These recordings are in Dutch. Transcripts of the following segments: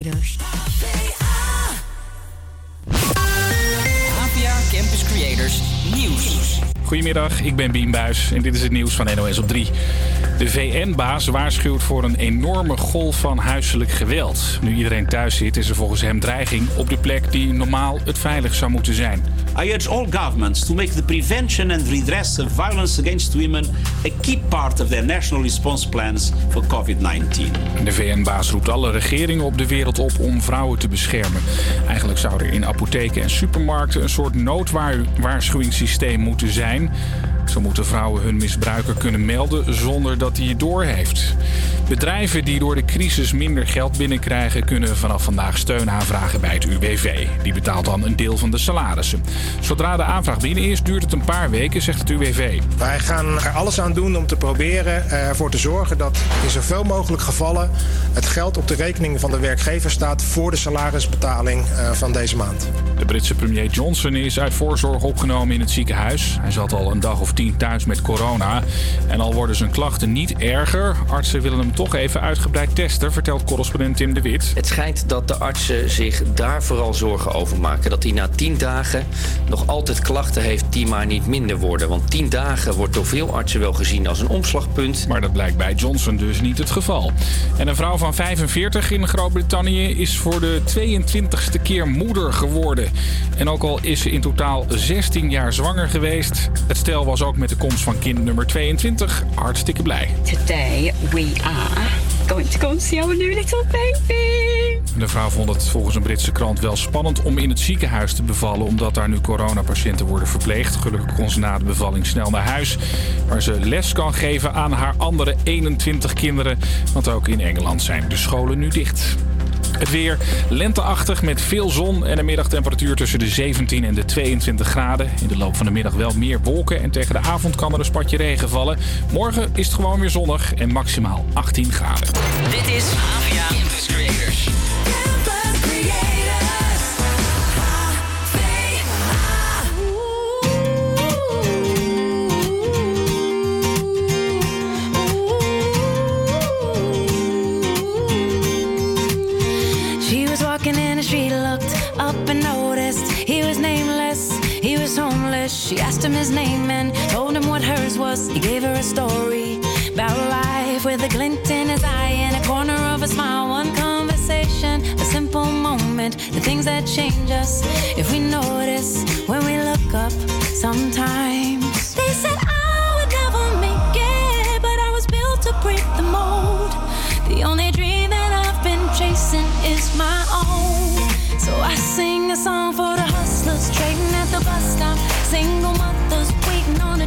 APA Campus Creators Nieuws. Goedemiddag, ik ben Bien Buis en dit is het nieuws van NOS op 3. De VN-baas waarschuwt voor een enorme golf van huiselijk geweld. Nu iedereen thuis zit, is er volgens hem dreiging op de plek die normaal het veilig zou moeten zijn. I urge all governments to make the prevention and redress of violence against women a key part of their national response plans for COVID-19. De VN-baas roept alle regeringen op de wereld op om vrouwen te beschermen. Eigenlijk zou er in apotheken en supermarkten een soort noodwaarschuwingssysteem moeten zijn. Zo moeten vrouwen hun misbruiker kunnen melden zonder dat hij het doorheeft. Bedrijven die door de crisis minder geld binnenkrijgen... kunnen vanaf vandaag steun aanvragen bij het UWV. Die betaalt dan een deel van de salarissen. Zodra de aanvraag binnen is, duurt het een paar weken, zegt het UWV. Wij gaan er alles aan doen om te proberen ervoor te zorgen dat in zoveel mogelijk gevallen het geld op de rekening van de werkgever staat voor de salarisbetaling eh, van deze maand. De Britse premier Johnson is uit voorzorg opgenomen in het ziekenhuis. Hij zat al een dag of tien thuis met corona. En al worden zijn klachten niet erger, artsen willen hem toch even uitgebreid testen, vertelt correspondent Tim de Wit. Het schijnt dat de artsen zich daar vooral zorgen over maken. Dat hij na tien dagen nog altijd klachten heeft die maar niet minder worden. Want tien dagen wordt door veel artsen wel gezien als een omslagpunt. Maar dat blijkt bij Johnson dus niet het geval. En een vrouw van 45 in Groot-Brittannië is voor de 22e keer moeder geworden. En ook al is ze in totaal 16 jaar zwanger geweest, het stel was ook met de komst van kind nummer 22 hartstikke blij. Today we are going to see our new little baby. De vrouw vond het volgens een Britse krant wel spannend om in het ziekenhuis te bevallen, omdat daar nu coronapatiënten worden verpleegd. Gelukkig kon ze na de bevalling snel naar huis, waar ze les kan geven aan haar andere 21 kinderen. Want ook in Engeland zijn de scholen nu dicht. Het weer lenteachtig met veel zon en een middagtemperatuur tussen de 17 en de 22 graden. In de loop van de middag wel meer wolken en tegen de avond kan er een spatje regen vallen. Morgen is het gewoon weer zonnig en maximaal 18 graden. Dit is APA him his name and told him what hers was. He gave her a story about life with a glint in his eye and a corner of a smile. One conversation, a simple moment, the things that change us if we notice when we look up sometimes. They said I would never make it, but I was built to break the mold. The only dream that I've been chasing is my own. So I sing a song for the hustlers trading at the bus stop. Single mothers waiting on a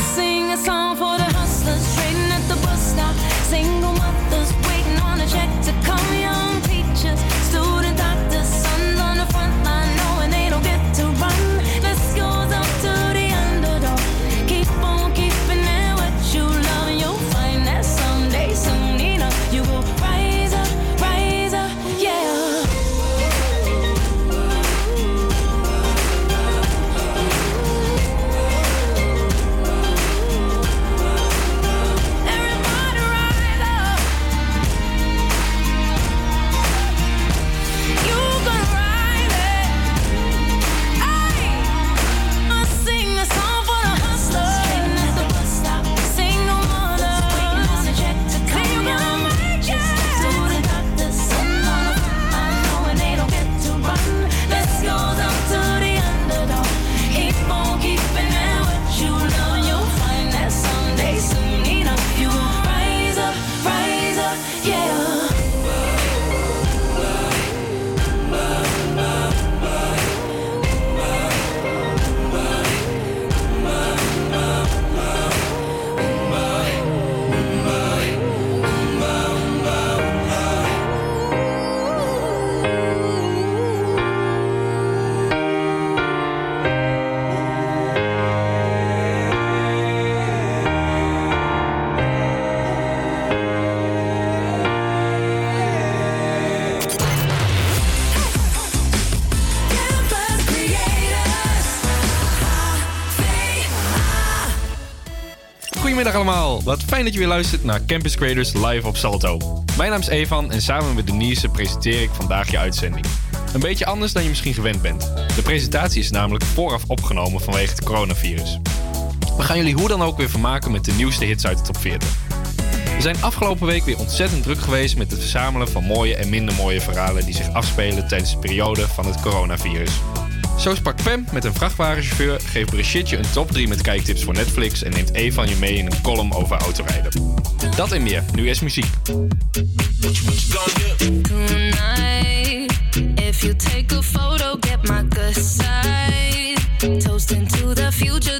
sing a song for the hustlers trading at the bus stop. Single Wat fijn dat je weer luistert naar Campus Creators live op Salto. Mijn naam is Evan en samen met Denise presenteer ik vandaag je uitzending. Een beetje anders dan je misschien gewend bent. De presentatie is namelijk vooraf opgenomen vanwege het coronavirus. We gaan jullie hoe dan ook weer vermaken met de nieuwste hits uit de top 40. We zijn afgelopen week weer ontzettend druk geweest met het verzamelen van mooie en minder mooie verhalen die zich afspelen tijdens de periode van het coronavirus. Zo sprak Pam met een vrachtwagenchauffeur, geeft Brigitte een top 3 met kijktips voor Netflix en neemt Evan je mee in een column over autorijden. Dat en meer, nu is muziek. The future,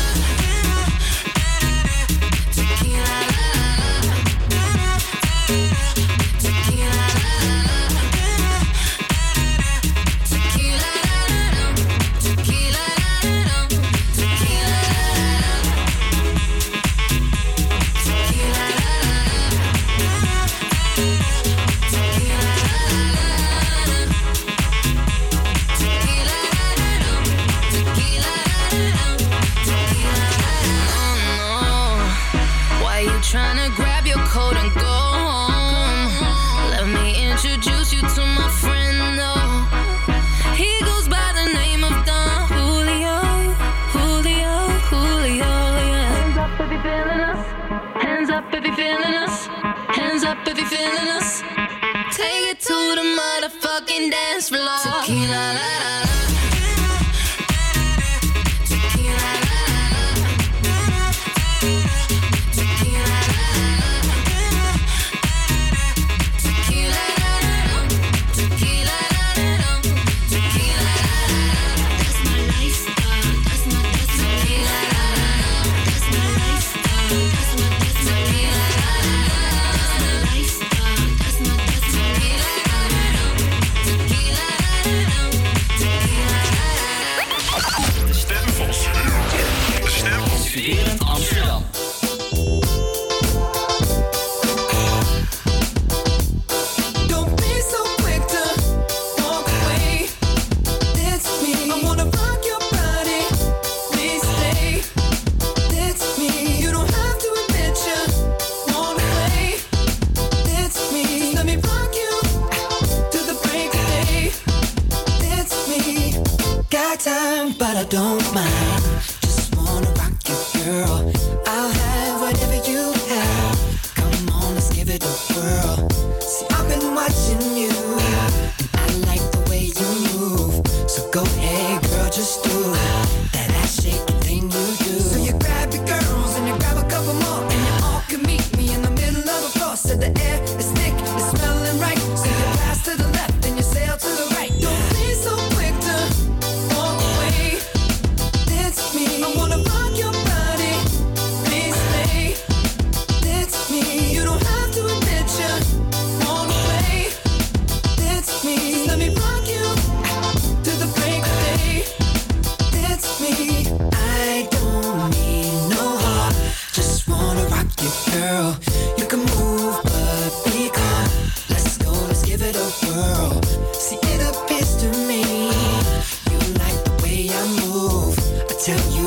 tell you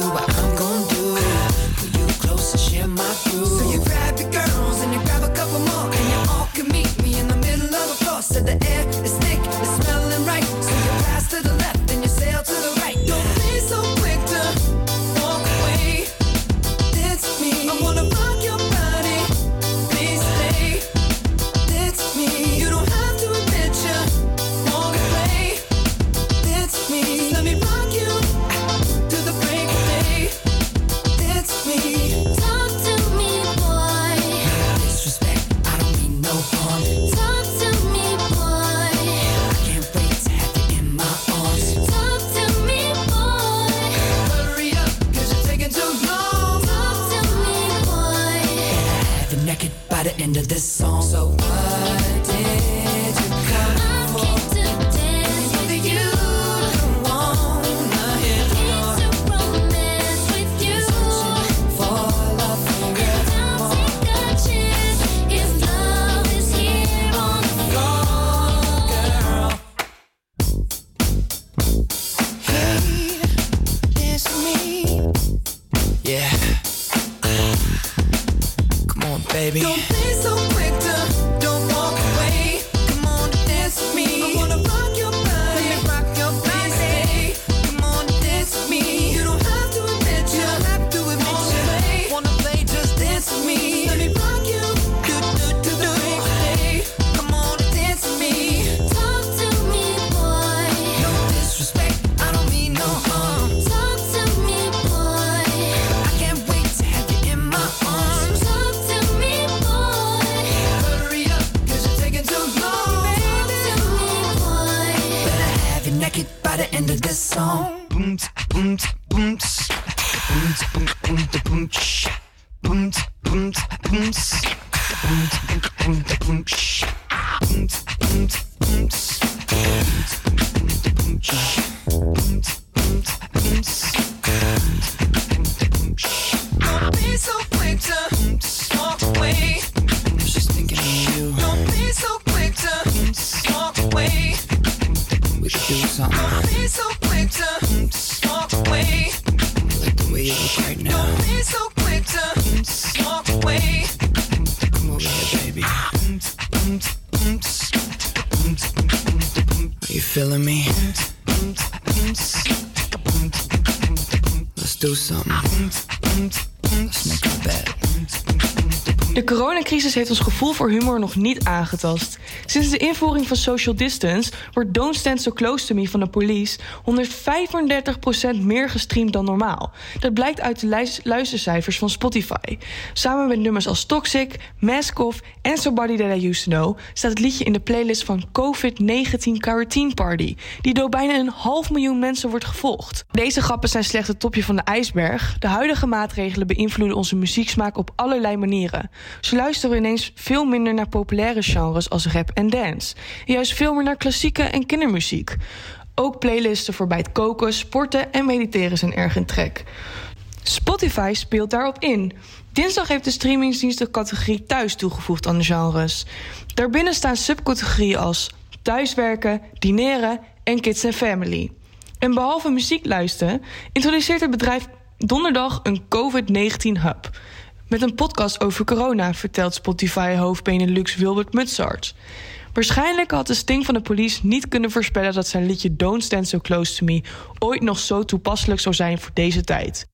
heeft ons gevoel voor humor nog niet aangetast. Sinds de invoering van social distance wordt Don't Stand So Close To Me van de police 135% meer gestreamd dan normaal. Dat blijkt uit de luistercijfers van Spotify. Samen met nummers als Toxic, Mask Off en Somebody That I Used To Know... staat het liedje in de playlist van COVID-19 Quarantine Party... die door bijna een half miljoen mensen wordt gevolgd. Deze grappen zijn slechts het topje van de ijsberg. De huidige maatregelen beïnvloeden onze muzieksmaak op allerlei manieren. Ze luisteren ineens veel minder naar populaire genres als rap en dance... en juist veel meer naar klassieke en kindermuziek. Ook playlisten voor bij het koken, sporten en mediteren zijn erg in trek. Spotify speelt daarop in. Dinsdag heeft de streamingsdienst de categorie thuis toegevoegd aan de genres. Daarbinnen staan subcategorieën als thuiswerken, dineren en kids en family. En behalve muziek luisteren, introduceert het bedrijf donderdag een COVID-19 hub. Met een podcast over corona, vertelt Spotify-hoofd Lux Wilbert Mutsart. Waarschijnlijk had de sting van de police niet kunnen voorspellen dat zijn liedje Don't Stand So Close to Me ooit nog zo toepasselijk zou zijn voor deze tijd.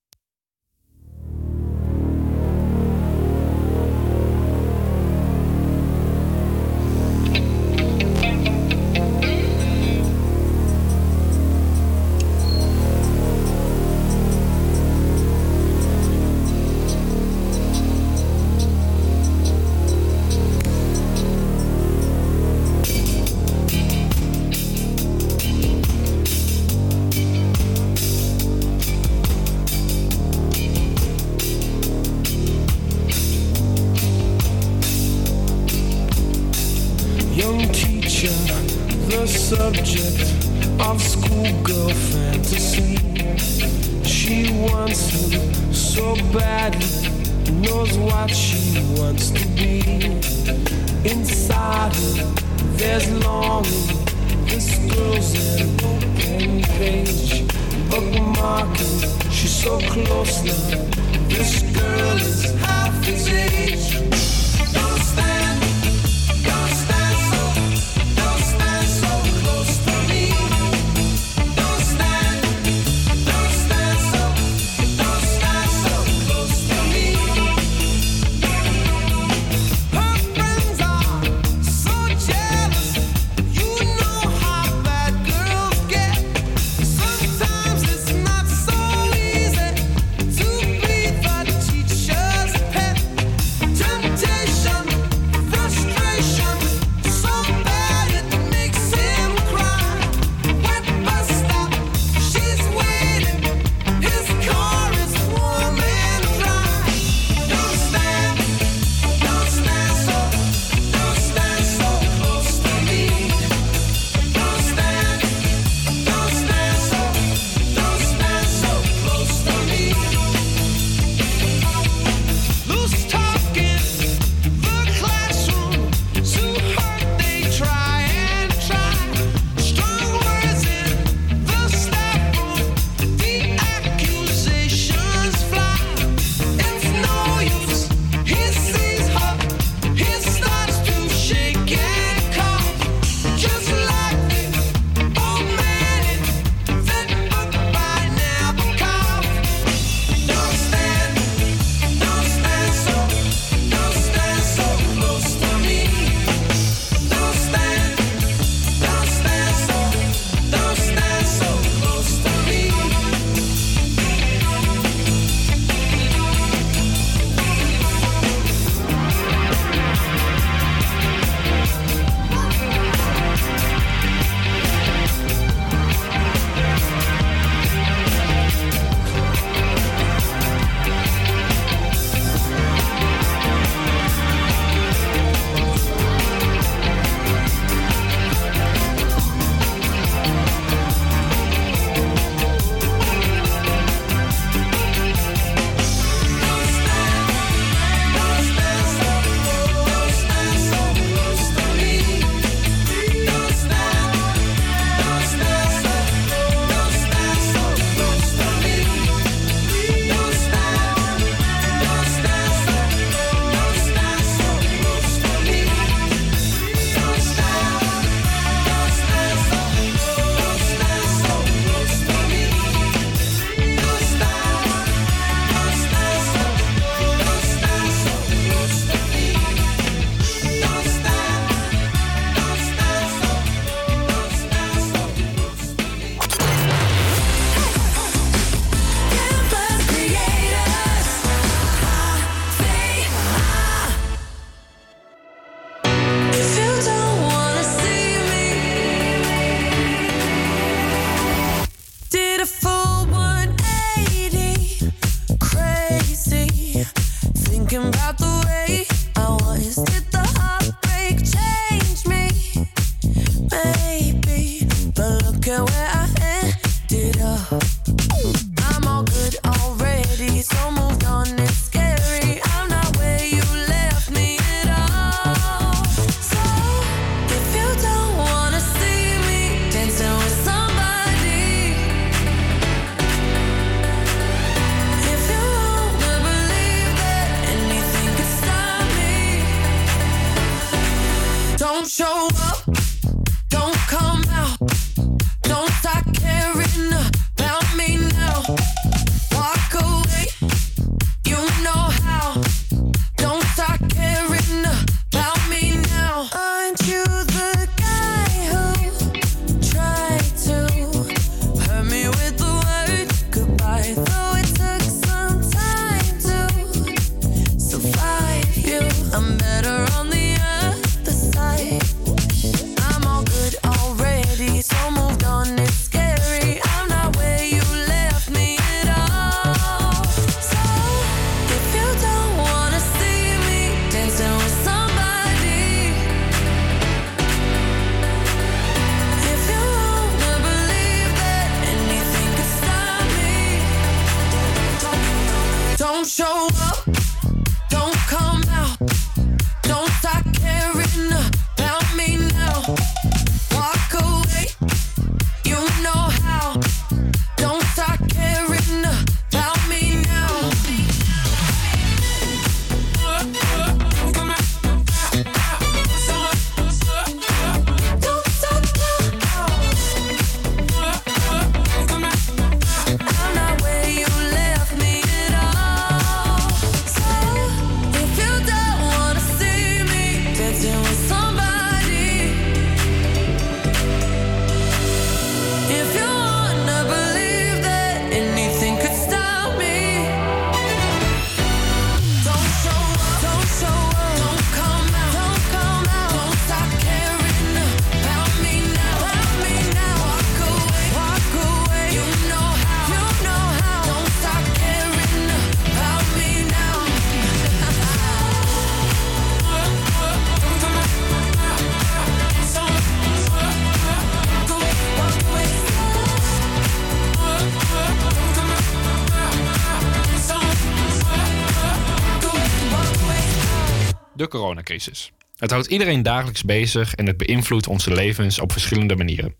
Coronacrisis. Het houdt iedereen dagelijks bezig en het beïnvloedt onze levens op verschillende manieren.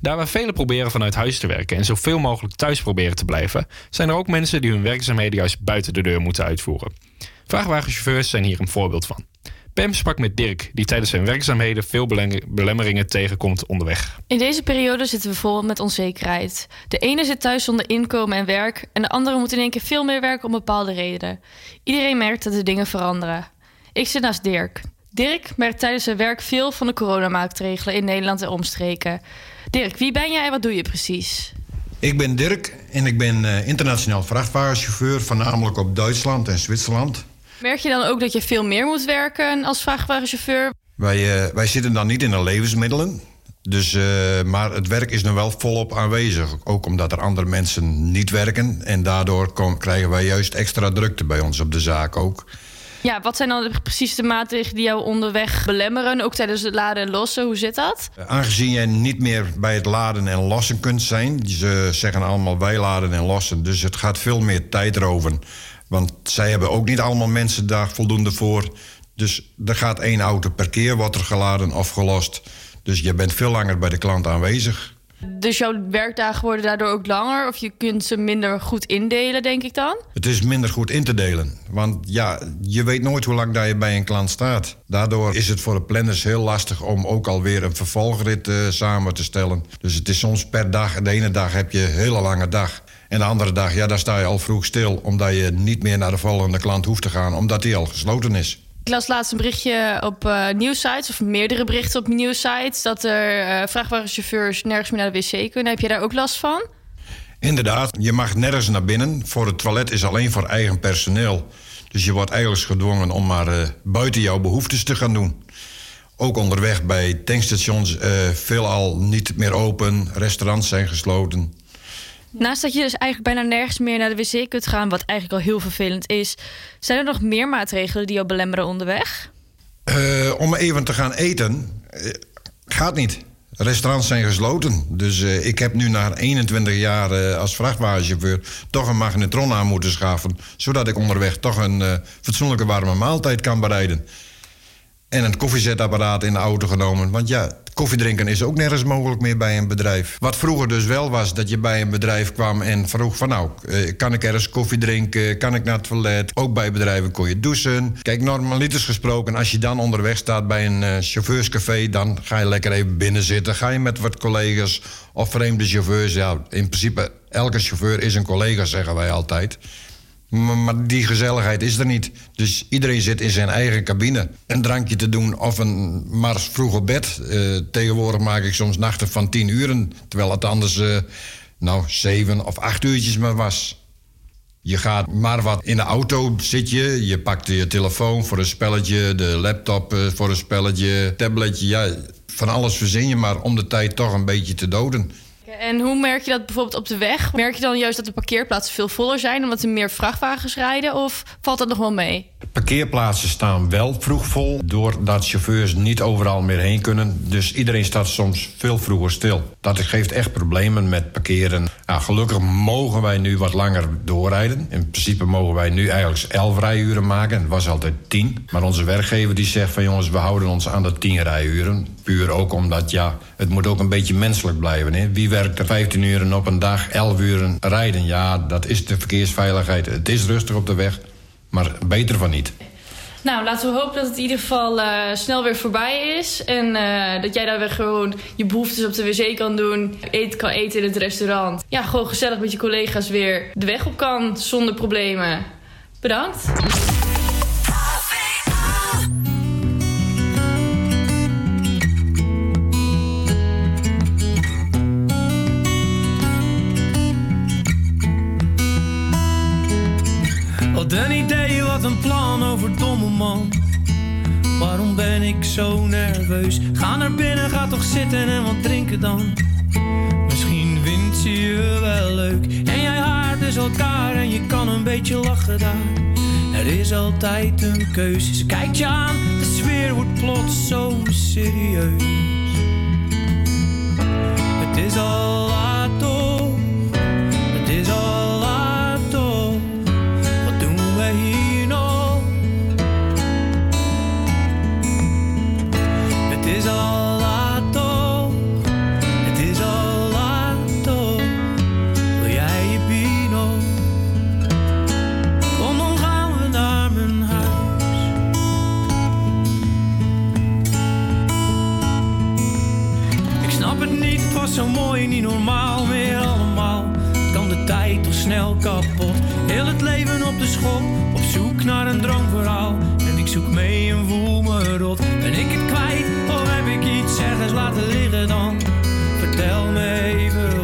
Daar waar velen proberen vanuit huis te werken en zoveel mogelijk thuis proberen te blijven, zijn er ook mensen die hun werkzaamheden juist buiten de deur moeten uitvoeren. Vrachtwagenchauffeurs zijn hier een voorbeeld van. Pam sprak met Dirk, die tijdens zijn werkzaamheden veel belemmeringen tegenkomt onderweg. In deze periode zitten we vol met onzekerheid. De ene zit thuis zonder inkomen en werk... en de andere moet in één keer veel meer werken om bepaalde redenen. Iedereen merkt dat de dingen veranderen. Ik zit naast Dirk. Dirk merkt tijdens zijn werk veel van de coronamaatregelen in Nederland en omstreken. Dirk, wie ben jij en wat doe je precies? Ik ben Dirk en ik ben eh, internationaal vrachtwagenchauffeur, voornamelijk op Duitsland en Zwitserland. Merk je dan ook dat je veel meer moet werken als vrachtwagenchauffeur? Wij, eh, wij zitten dan niet in de levensmiddelen. Dus, eh, maar het werk is nog wel volop aanwezig. Ook omdat er andere mensen niet werken. En daardoor kom- krijgen wij juist extra drukte bij ons op de zaak ook. Ja, wat zijn dan precies de maatregelen die jou onderweg belemmeren? Ook tijdens het laden en lossen, hoe zit dat? Eh, Aangezien jij niet meer bij het laden en lossen kunt zijn... ze zeggen allemaal wij laden en lossen... dus het gaat veel meer tijd roven. Want zij hebben ook niet allemaal mensen daar voldoende voor. Dus er gaat één auto per keer wordt er geladen of gelost. Dus je bent veel langer bij de klant aanwezig. Dus jouw werkdagen worden daardoor ook langer? Of je kunt ze minder goed indelen, denk ik dan? Het is minder goed in te delen. Want ja, je weet nooit hoe lang dat je bij een klant staat. Daardoor is het voor de planners heel lastig om ook alweer een vervolgrit eh, samen te stellen. Dus het is soms per dag. De ene dag heb je een hele lange dag. En de andere dag, ja, daar sta je al vroeg stil. Omdat je niet meer naar de volgende klant hoeft te gaan. Omdat die al gesloten is. Ik las laatst een berichtje op eh nieuwsites, of meerdere berichten op nieuwsites... dat er eh vrachtwagenchauffeurs nergens meer naar de wc kunnen. Heb je daar ook last van? Inderdaad, je mag nergens naar binnen. Voor het toilet is alleen voor eigen personeel. Dus je wordt eigenlijk gedwongen om maar eh, buiten jouw behoeftes te gaan doen. Ook onderweg bij tankstations veelal niet meer open. Restaurants zijn gesloten. Naast dat je dus eigenlijk bijna nergens meer naar de wc kunt gaan... wat eigenlijk al heel vervelend is... zijn er nog meer maatregelen die jou belemmeren onderweg? Eh, om even te gaan eten eh, gaat niet. Restaurants zijn gesloten. Dus eh, ik heb nu na 21 jaar als vrachtwagenchauffeur toch een magnetron aan moeten schaffen. Zodat ik onderweg toch een fatsoenlijke warme maaltijd kan bereiden. En een koffiezetapparaat in de auto genomen. Want ja, koffiedrinken is ook nergens mogelijk meer bij een bedrijf. Wat vroeger dus wel was, dat je bij een bedrijf kwam en vroeg van... nou, eh, kan ik ergens koffie drinken? Kan ik naar het toilet? Ook bij bedrijven kon je douchen. Kijk, normaliter gesproken, als je dan onderweg staat bij een eh, chauffeurscafé... dan ga je lekker even binnen zitten. Ga je met wat collega's of vreemde chauffeurs. Ja, in principe, elke chauffeur is een collega, zeggen wij altijd. Maar, die gezelligheid is er niet. Dus iedereen zit in zijn eigen cabine. Een drankje te doen of een mars vroeg op bed. Eh, tegenwoordig maak ik soms nachten van tien uren. Terwijl het anders eh, nou, zeven of acht uurtjes maar was. Je gaat maar wat in de auto zit je. Je pakt je telefoon voor een spelletje. De laptop eh, voor een spelletje. Tabletje. Ja, van alles verzin je maar om de tijd toch een beetje te doden. En hoe merk je dat bijvoorbeeld op de weg? Merk je dan juist dat de parkeerplaatsen veel voller zijn... omdat er meer vrachtwagens rijden? Of valt dat nog wel mee? Parkeerplaatsen staan wel vroeg vol, doordat chauffeurs niet overal meer heen kunnen. Dus iedereen staat soms veel vroeger stil. Dat geeft echt problemen met parkeren. Nou, gelukkig mogen wij nu wat langer doorrijden. In principe mogen wij nu eigenlijk 11 rijuren maken. Het was altijd 10. Maar onze werkgever die zegt van jongens, we houden ons aan de 10 rijuren. Puur ook omdat ja, het moet ook een beetje menselijk blijven. Hè? Wie werkt er 15 uren op een dag, 11 uren rijden? Ja, dat is de verkeersveiligheid. Het is rustig op de weg, maar beter van niet. Nou, laten we hopen dat het in ieder geval eh, snel weer voorbij is. En eh, dat jij daar weer gewoon je behoeftes op de wc kan doen. Eten kan eten in het restaurant. Ja, gewoon gezellig met je collega's weer de weg op kan zonder problemen. Bedankt. Domme man. Waarom ben ik zo nerveus? Ga naar binnen, ga toch zitten en wat drinken dan. Misschien vindt ze je wel leuk. En jij haart dus elkaar en je kan een beetje lachen daar. Er is altijd een keuze. Ze kijkt je aan, de sfeer wordt plots zo serieus. Het is al laat op de schop, op zoek naar een droomverhaal. En ik zoek mee en voel me rot. Ben ik het kwijt of heb ik iets ergens laten liggen dan? Vertel me even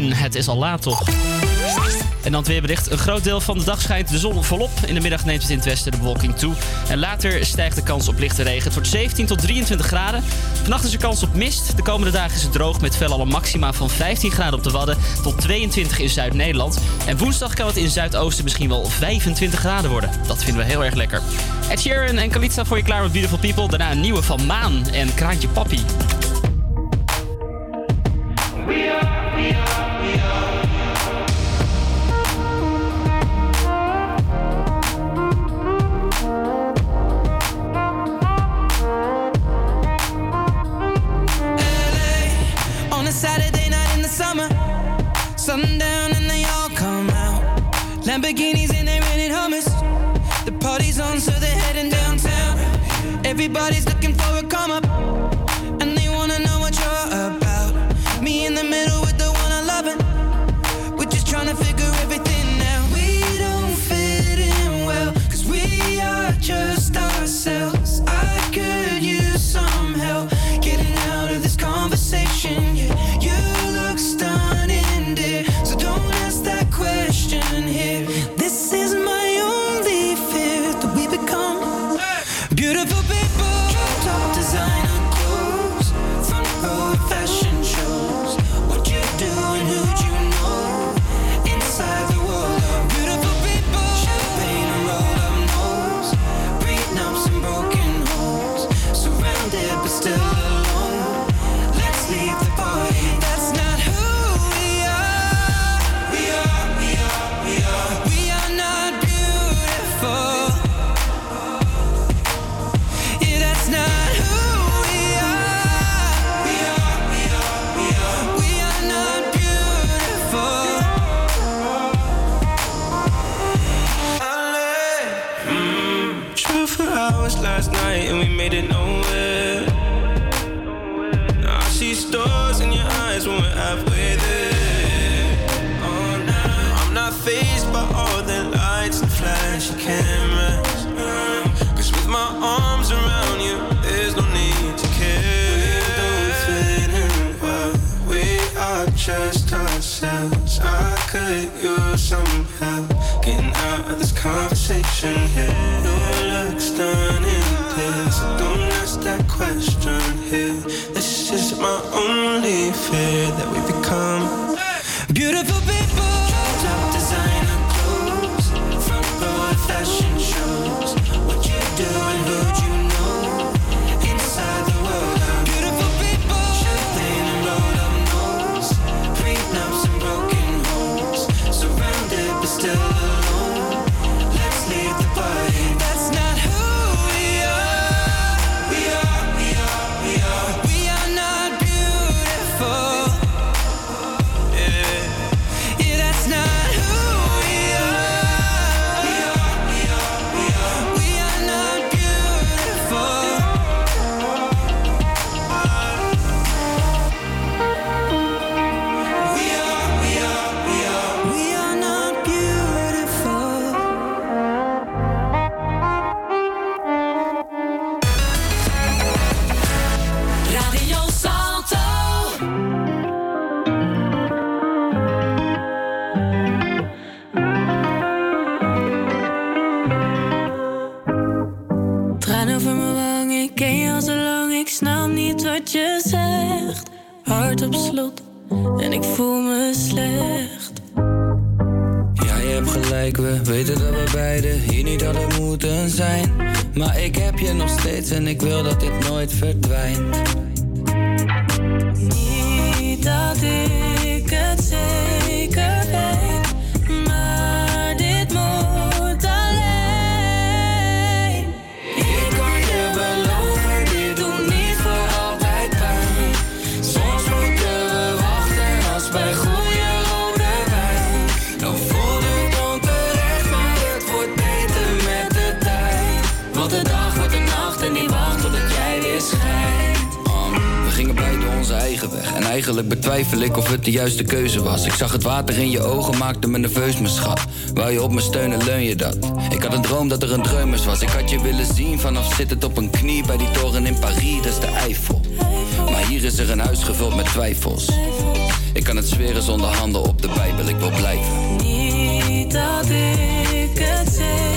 Het is al laat, toch? En dan het weerbericht. Een groot deel van de dag schijnt de zon volop. In de middag neemt het in het westen de bewolking toe. En later stijgt de kans op lichte regen. Het wordt 17 tot 23 graden. Vannacht is er kans op mist. De komende dagen is het droog met veelal een maxima van 15 graden op de Wadden tot 22 in Zuid-Nederland. En woensdag kan het in Zuidoosten misschien wel 25 graden worden. Dat vinden we heel erg lekker. Ed Sheeran en Kalitza voor je klaar met Beautiful People. Daarna een nieuwe van Maan en Kraantje Papi. Lamborghinis and they're renting hummus. The party's on, so they're heading downtown. Everybody's looking op slot en ik voel me slecht. Ja, je hebt gelijk, we weten dat we beiden hier niet hadden moeten zijn. Maar ik heb je nog steeds en ik wil dat dit nooit verdwijnt. Niet dat ik het zeker eigenlijk betwijfel ik of het de juiste keuze was. Ik zag het water in je ogen, maakte me nerveus, mijn schat. Wou je op me steunen, leun je dat? Ik had een droom dat er een dreumers was. Ik had je willen zien vanaf zittend op een knie bij die toren in Parijs, dat is de Eiffel. Maar hier is er een huis gevuld met twijfels. Ik kan het zweren zonder handen op de Bijbel, ik wil blijven. Niet dat ik het zeker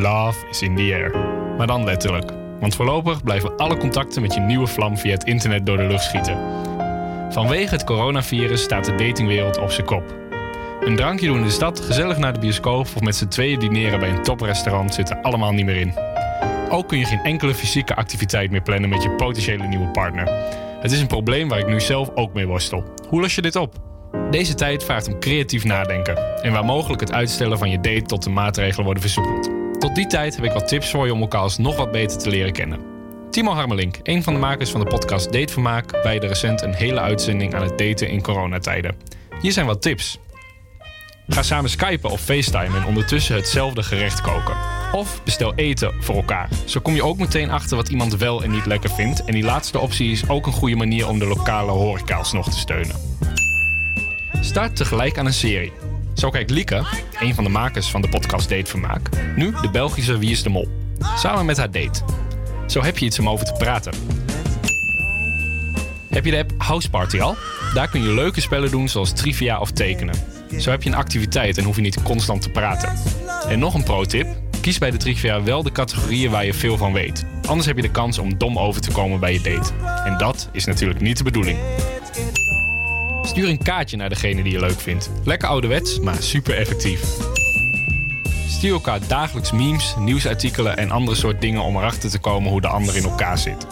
Love is in the air. Maar dan letterlijk. Want voorlopig blijven alle contacten met je nieuwe vlam via het internet door de lucht schieten. Vanwege het coronavirus staat de datingwereld op zijn kop. Een drankje doen in de stad, gezellig naar de bioscoop of met z'n tweeën dineren bij een toprestaurant zit er allemaal niet meer in. Ook kun je geen enkele fysieke activiteit meer plannen met je potentiële nieuwe partner. Het is een probleem waar ik nu zelf ook mee worstel. Hoe los je dit op? Deze tijd vraagt om creatief nadenken en waar mogelijk het uitstellen van je date tot de maatregelen worden versoepeld. Tot die tijd heb ik wat tips voor je om elkaar alsnog wat beter te leren kennen. Timo Harmelink, een van de makers van de podcast Datevermaak, wijde recent een hele uitzending aan het daten in coronatijden. Hier zijn wat tips. Ga samen skypen of facetimen en ondertussen hetzelfde gerecht koken. Of bestel eten voor elkaar. Zo kom je ook meteen achter wat iemand wel en niet lekker vindt. En die laatste optie is ook een goede manier om de lokale horeca alsnog te steunen. Start tegelijk aan een serie. Zo kijkt Lieke, een van de makers van de podcast Datevermaak, nu de Belgische Wie is de Mol. Samen met haar date. Zo heb je iets om over te praten. Heb je de app Houseparty al? Daar kun je leuke spellen doen zoals trivia of tekenen. Zo heb je een activiteit en hoef je niet constant te praten. En nog een pro-tip. Kies bij de trivia wel de categorieën waar je veel van weet. Anders heb je de kans om dom over te komen bij je date. En dat is natuurlijk niet de bedoeling. Stuur een kaartje naar degene die je leuk vindt. Lekker ouderwets, maar super effectief. Stuur elkaar dagelijks memes, nieuwsartikelen en andere soort dingen om erachter te komen hoe de ander in elkaar zit.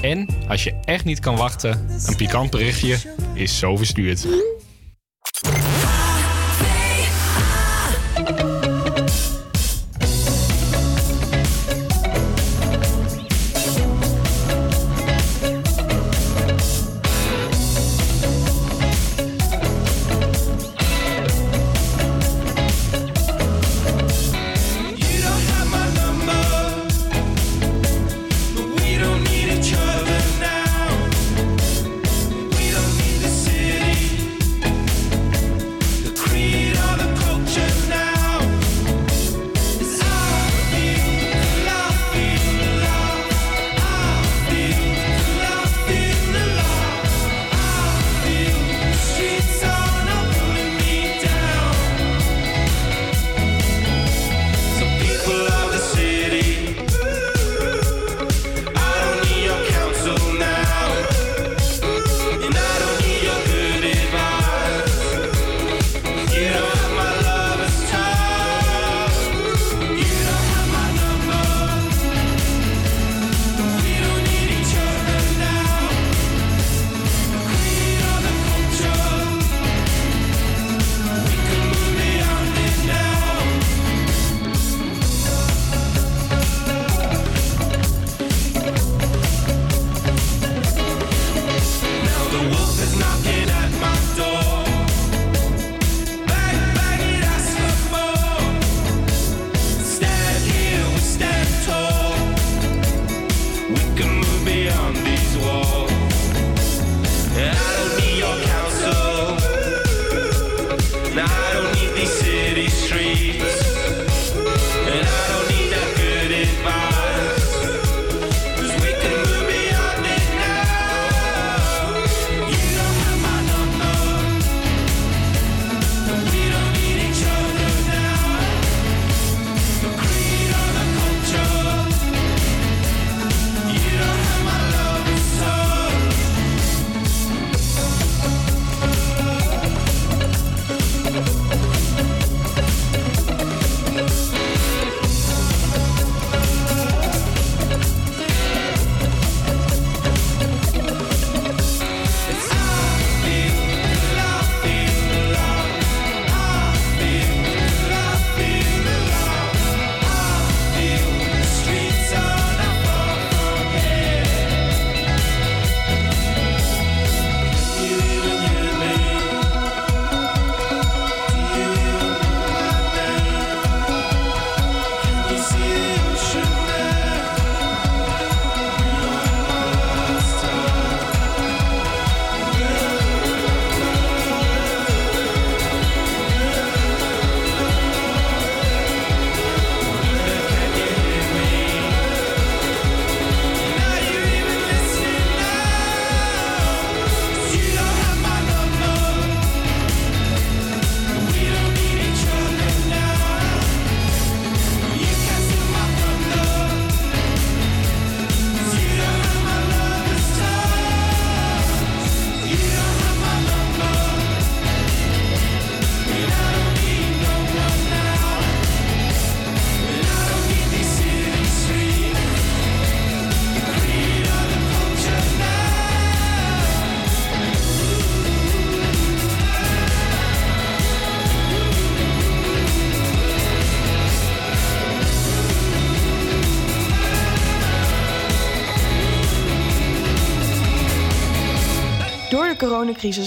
En als je echt niet kan wachten, een pikant berichtje is zo verstuurd.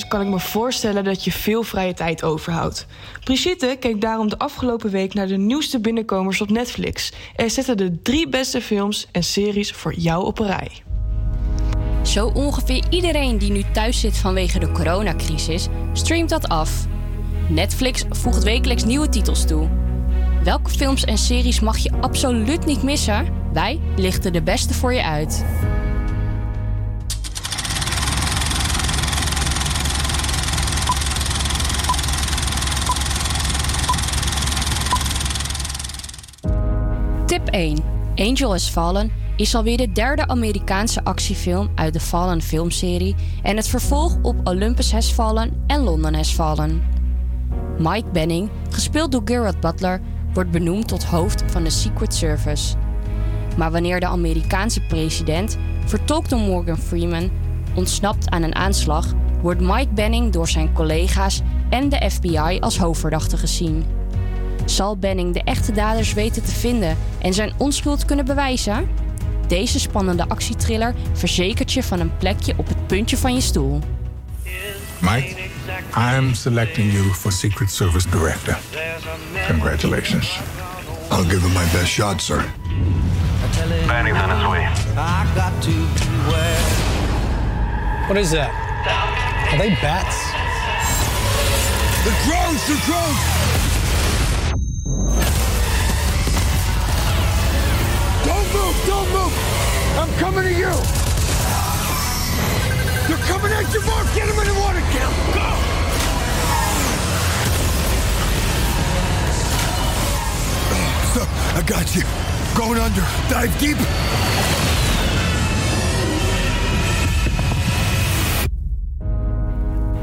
Kan ik me voorstellen dat je veel vrije tijd overhoudt. Brigitte keek daarom de afgelopen week naar de nieuwste binnenkomers op Netflix en zette de drie beste films en series voor jou op een rij. Zo ongeveer iedereen die nu thuis zit vanwege de coronacrisis, streamt dat af. Netflix voegt wekelijks nieuwe titels toe. Welke films en series mag je absoluut niet missen? Wij lichten de beste voor je uit. 1. Angel Has Fallen is alweer de derde Amerikaanse actiefilm uit de Fallen filmserie en het vervolg op Olympus Has Fallen en London Has Fallen. Mike Benning, gespeeld door Gerard Butler, wordt benoemd tot hoofd van de Secret Service. Maar wanneer de Amerikaanse president, vertolkt door Morgan Freeman, ontsnapt aan een aanslag, wordt Mike Benning door zijn collega's en de FBI als hoofdverdachte gezien. Zal Benning de echte daders weten te vinden en zijn onschuld kunnen bewijzen? Deze spannende actietriller verzekert je van een plekje op het puntje van je stoel. Mike, I'm selecting you for Secret Service Director. Congratulations. I'll give him my best shot, sir. Banning's on his way. I got to beware. What is that? Are they bats? The drones! The drones! Don't move! I'm coming to you! They're coming at you, Mark! Get him in the water! Him! Go! So, I got you. Going under. Dive deep.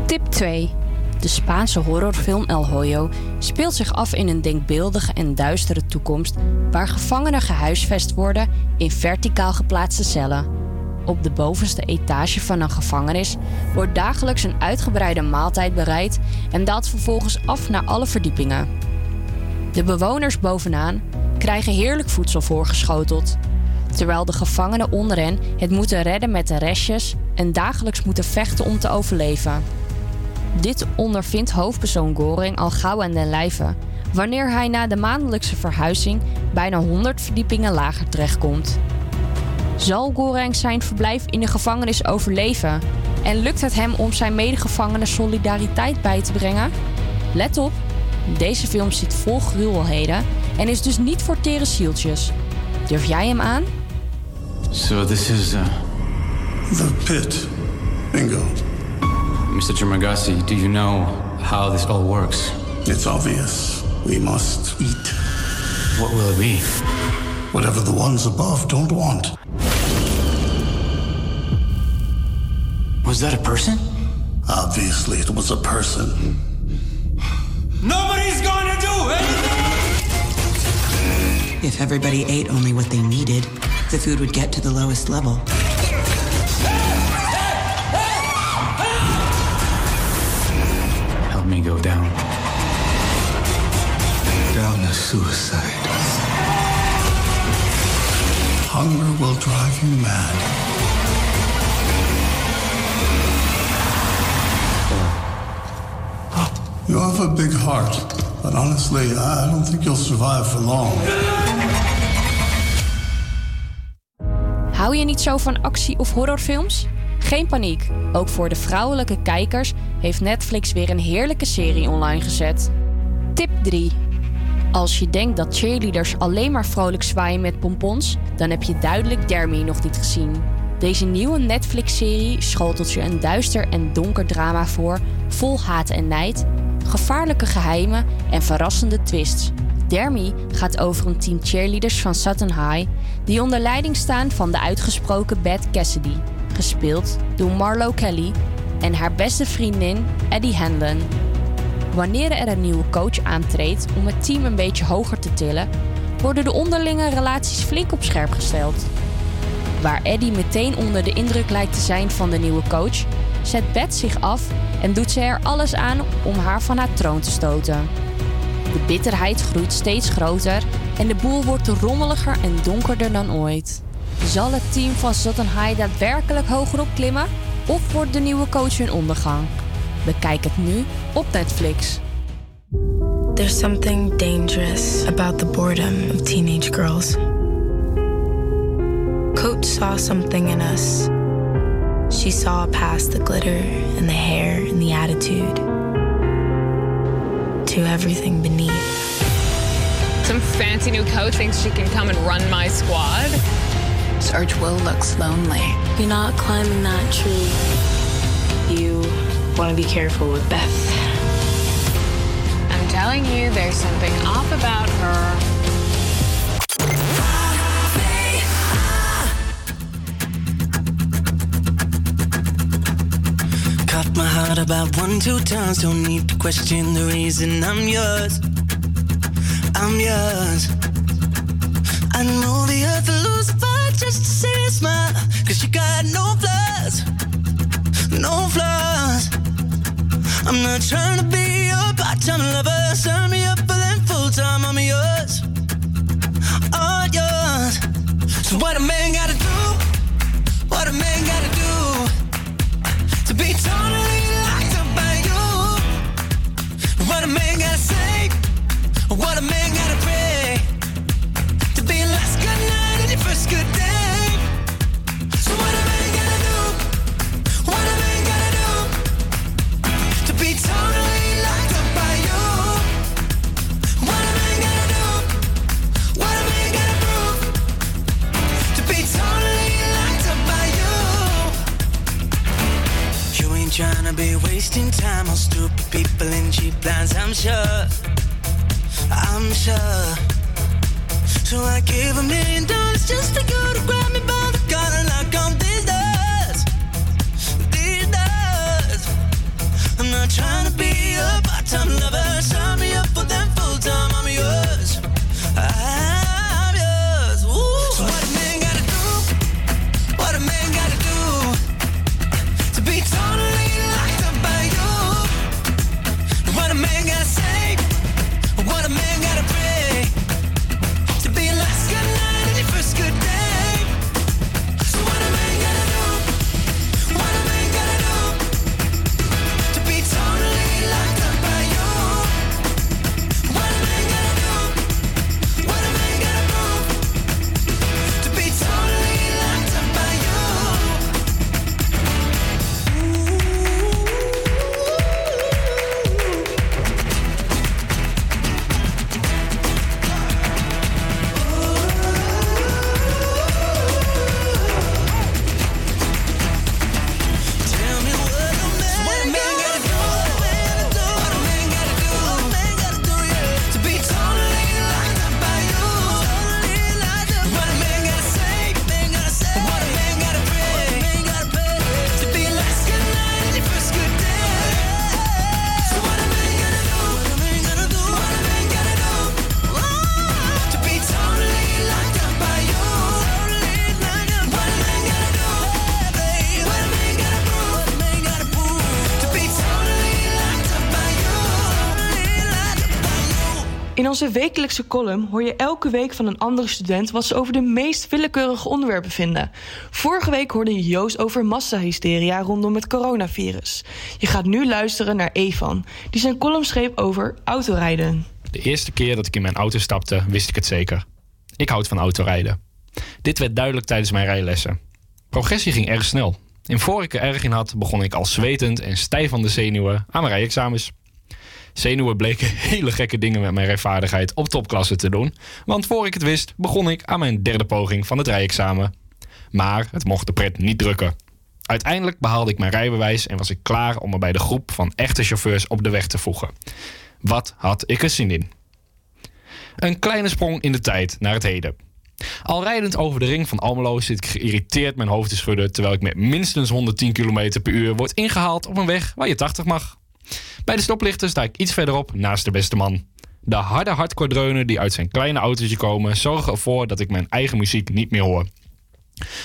Tip 2. De Spaanse horrorfilm El Hoyo speelt zich af in een denkbeeldige en duistere toekomst waar gevangenen gehuisvest worden in verticaal geplaatste cellen. Op de bovenste etage van een gevangenis wordt dagelijks een uitgebreide maaltijd bereid en daalt vervolgens af naar alle verdiepingen. De bewoners bovenaan krijgen heerlijk voedsel voorgeschoteld, terwijl de gevangenen onder hen het moeten redden met de restjes en dagelijks moeten vechten om te overleven. Dit ondervindt hoofdpersoon Goring al gauw aan den lijve, wanneer hij na de maandelijkse verhuizing bijna 100 verdiepingen lager terechtkomt. Zal Goreng zijn verblijf in de gevangenis overleven? En lukt het hem om zijn medegevangenen solidariteit bij te brengen? Let op, deze film zit vol gruwelheden en is dus niet voor tere zieltjes. Durf jij hem aan? So this is uh, The pit. Bingo. Mr. Chimagasi. Do you know how this all works? It's obvious. We must eat. What will it be? Whatever the ones above don't want. Was that a person? Obviously, it was a person. Nobody's gonna do anything! If everybody ate only what they needed, the food would get to the lowest level. Suicide. Hunger will drive you mad. You have a big heart, but honestly, I don't think you'll survive for long. Hou je niet zo van actie- of horrorfilms? Geen paniek. Ook voor de vrouwelijke kijkers heeft Netflix weer een heerlijke serie online gezet. Tip 3. Als je denkt dat cheerleaders alleen maar vrolijk zwaaien met pompons, dan heb je duidelijk Dermy nog niet gezien. Deze nieuwe Netflix-serie schotelt je een duister en donker drama voor, vol haat en nijd, gevaarlijke geheimen en verrassende twists. Dermy gaat over een team cheerleaders van Sutton High die onder leiding staan van de uitgesproken Beth Cassidy, gespeeld door Marlo Kelly, en haar beste vriendin Eddie Hanlon. Wanneer er een nieuwe coach aantreedt om het team een beetje hoger te tillen, worden de onderlinge relaties flink op scherp gesteld. Waar Eddie meteen onder de indruk lijkt te zijn van de nieuwe coach, zet Beth zich af en doet ze er alles aan om haar van haar troon te stoten. De bitterheid groeit steeds groter en de boel wordt rommeliger en donkerder dan ooit. Zal het team van Sutton High daadwerkelijk hoger opklimmen? Of wordt de nieuwe coach hun ondergang? Bekijk het nu op Netflix. There's something dangerous about the boredom of teenage girls. Coach saw something in us. She saw past the glitter and the hair and the attitude to everything beneath. Some fancy new coach thinks she can come and run my squad. Sarge Will looks lonely. You're not climbing that tree. You want to be careful with Beth. I'm telling you, there's something off about her. Cut my heart about one, two times. Don't need to question the reason I'm yours. I'm yours. I know the earth will lose a fight just to see you smile. Cause you got no flaws. No flaws. I'm not trying to be your onze wekelijkse column hoor je elke week van een andere student wat ze over de meest willekeurige onderwerpen vinden. Vorige week hoorde je Joost over massahysteria rondom het coronavirus. Je gaat nu luisteren naar Evan, die zijn column schreef over autorijden. De eerste keer dat ik in mijn auto stapte, wist ik het zeker. Ik houd van autorijden. Dit werd duidelijk tijdens mijn rijlessen. Progressie ging erg snel. En voor ik er erg in had, begon ik al zwetend en stijf van de zenuwen aan mijn rijexamens. Zenuwen bleken hele gekke dingen met mijn rijvaardigheid op topklasse te doen. Want voor ik het wist, begon ik aan mijn derde poging van het rijexamen. Maar het mocht de pret niet drukken. Uiteindelijk behaalde ik mijn rijbewijs en was ik klaar om me bij de groep van echte chauffeurs op de weg te voegen. Wat had ik er zin in? Een kleine sprong in de tijd naar het heden. Al rijdend over de ring van Almelo zit ik geïrriteerd mijn hoofd te schudden... terwijl ik met minstens 110 km per uur word ingehaald op een weg waar je 80 mag. Bij de stoplichten sta ik iets verderop naast de beste man. De harde hardcore dreunen die uit zijn kleine autootje komen... zorgen ervoor dat ik mijn eigen muziek niet meer hoor.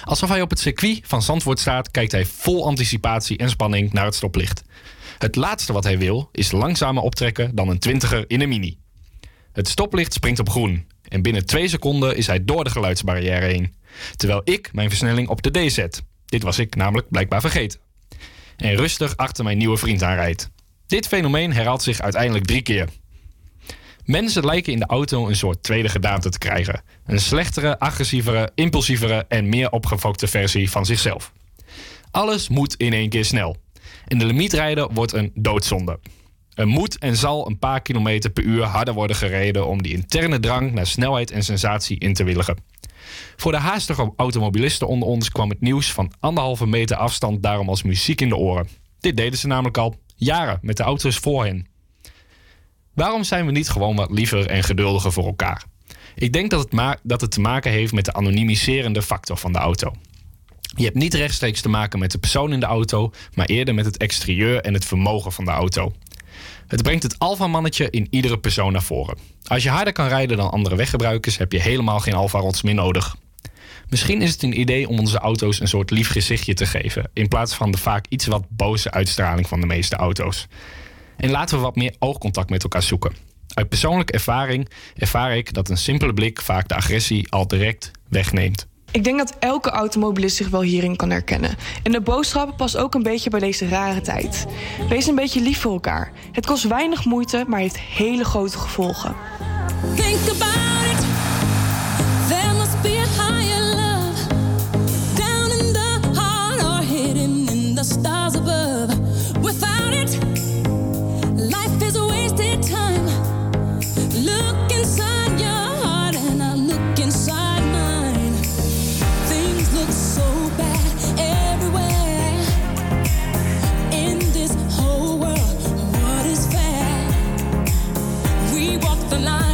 Alsof hij op het circuit van Zandvoort staat... kijkt hij vol anticipatie en spanning naar het stoplicht. Het laatste wat hij wil is langzamer optrekken dan een twintiger in een mini. Het stoplicht springt op groen. En binnen twee seconden is hij door de geluidsbarrière heen. Terwijl ik mijn versnelling op de D zet. Dit was ik namelijk blijkbaar vergeten. en rustig achter mijn nieuwe vriend aanrijdt. Dit fenomeen herhaalt zich uiteindelijk drie keer. Mensen lijken in de auto een soort tweede gedaante te krijgen. Een slechtere, agressievere, impulsievere en meer opgefokte versie van zichzelf. Alles moet in één keer snel. En de limietrijden wordt een doodzonde. Er moet en zal een paar kilometer per uur harder worden gereden om die interne drang naar snelheid en sensatie in te willigen. Voor de haastige automobilisten onder ons kwam het nieuws van anderhalve meter afstand daarom als muziek in de oren. Dit deden ze namelijk al jaren met de auto's voor hen. Waarom zijn we niet gewoon wat liever en geduldiger voor elkaar? Ik denk dat het, dat het te maken heeft met de anonimiserende factor van de auto. Je hebt niet rechtstreeks te maken met de persoon in de auto, maar eerder met het exterieur en het vermogen van de auto. Het brengt het alfamannetje in iedere persoon naar voren. Als je harder kan rijden dan andere weggebruikers, heb je helemaal geen alfarots meer nodig. Misschien is het een idee om onze auto's een soort lief gezichtje te geven, in plaats van de vaak iets wat boze uitstraling van de meeste auto's. En laten we wat meer oogcontact met elkaar zoeken. Uit persoonlijke ervaring ervaar ik dat een simpele blik vaak de agressie al direct wegneemt. Ik denk dat elke automobilist zich wel hierin kan herkennen. En de boodschap past ook een beetje bij deze rare tijd. Wees een beetje lief voor elkaar. Het kost weinig moeite, maar heeft hele grote gevolgen. Think about it. Stars above. Without it, life is a wasted time. Look inside your heart and I look inside mine. Things look so bad everywhere. In this whole world, what is fair? We walk the line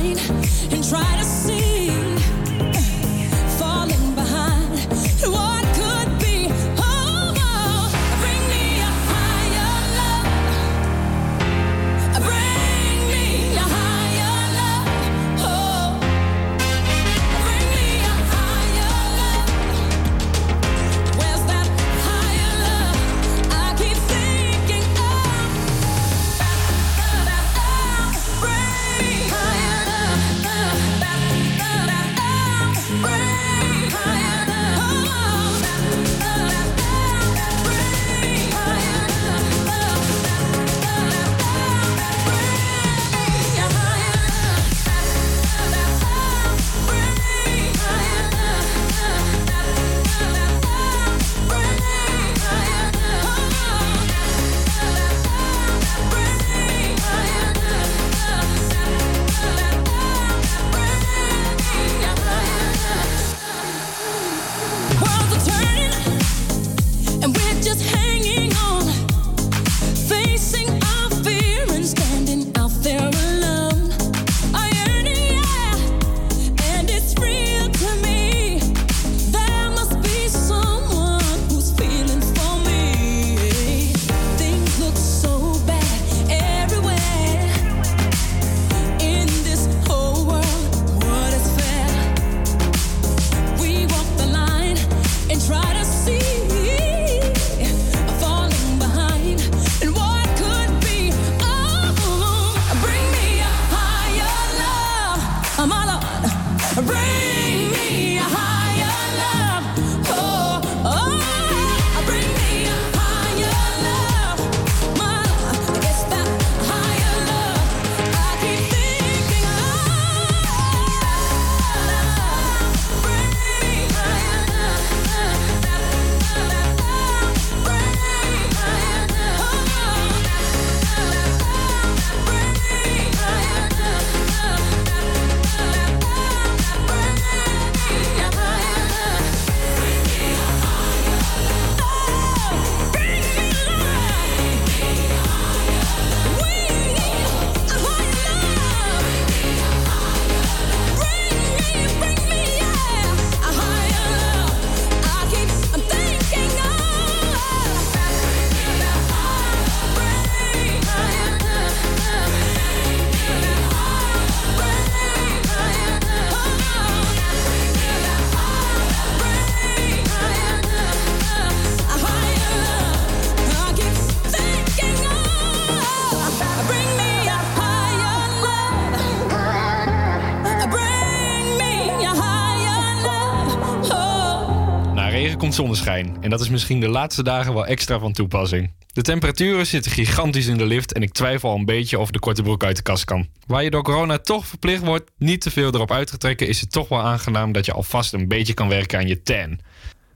dat is misschien de laatste dagen wel extra van toepassing. De temperaturen zitten gigantisch in de lift en ik twijfel al een beetje of de korte broek uit de kast kan. Waar je door corona toch verplicht wordt niet te veel erop uit te trekken, is het toch wel aangenaam dat je alvast een beetje kan werken aan je tan.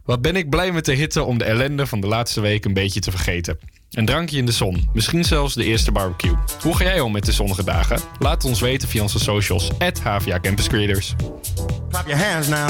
Wat ben ik blij met de hitte om de ellende van de laatste week een beetje te vergeten. Een drankje in de zon, misschien zelfs de eerste barbecue. Hoe ga jij om met de zonnige dagen? Laat ons weten via onze socials, at HVA Campus your hands now.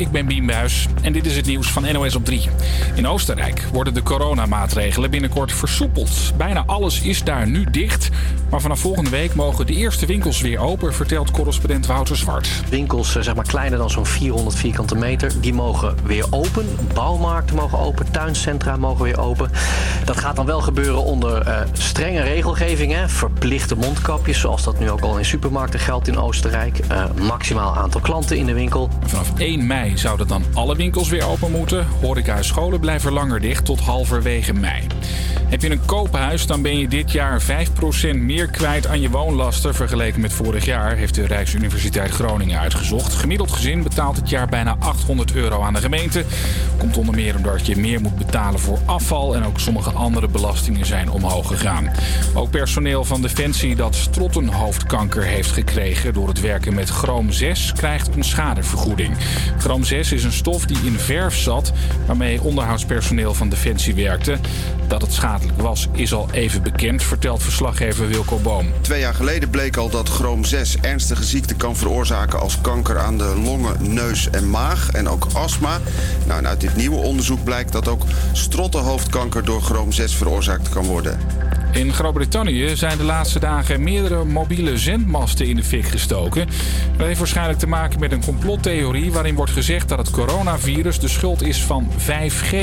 Ik ben Biem Buijs en dit is het nieuws van NOS op 3. In Oostenrijk worden de coronamaatregelen binnenkort versoepeld. Bijna alles is daar nu dicht. Maar vanaf volgende week mogen de eerste winkels weer open, vertelt correspondent Wouter Zwart. Winkels eh, zeg maar kleiner dan zo'n 400 vierkante meter, die mogen weer open. Bouwmarkten mogen open, tuincentra mogen weer open. Dat gaat dan wel gebeuren onder eh, strenge regelgeving. Hè? Verplichte mondkapjes, zoals dat nu ook al in supermarkten geldt in Oostenrijk. Eh, maximaal aantal klanten in de winkel. Vanaf 1 mei zouden dan alle winkels weer open moeten. Horeca en scholen blijven langer dicht tot halverwege mei. Heb je een koophuis, dan ben je dit jaar 5% meer kwijt aan je woonlasten vergeleken met vorig jaar, heeft de Rijksuniversiteit Groningen uitgezocht. Gemiddeld gezin betaalt dit jaar bijna 800 euro aan de gemeente. Komt onder meer omdat je meer moet betalen voor afval en ook sommige andere belastingen zijn omhoog gegaan. Ook personeel van Defensie dat strottenhoofdkanker heeft gekregen door het werken met chroom 6 krijgt een schadevergoeding. Chroom 6 is een stof die in verf zat waarmee onderhoudspersoneel van Defensie werkte. Dat het was is al even bekend, vertelt verslaggever Wilco Boom. Twee jaar geleden bleek al dat chroom 6 ernstige ziekten kan veroorzaken als kanker aan de longen, neus en maag en ook astma. Nou, uit dit nieuwe onderzoek blijkt dat ook strottenhoofdkanker door chroom 6 veroorzaakt kan worden. In Groot-Brittannië zijn de laatste dagen meerdere mobiele zendmasten in de fik gestoken. Dat heeft waarschijnlijk te maken met een complottheorie waarin wordt gezegd dat het coronavirus de schuld is van 5G.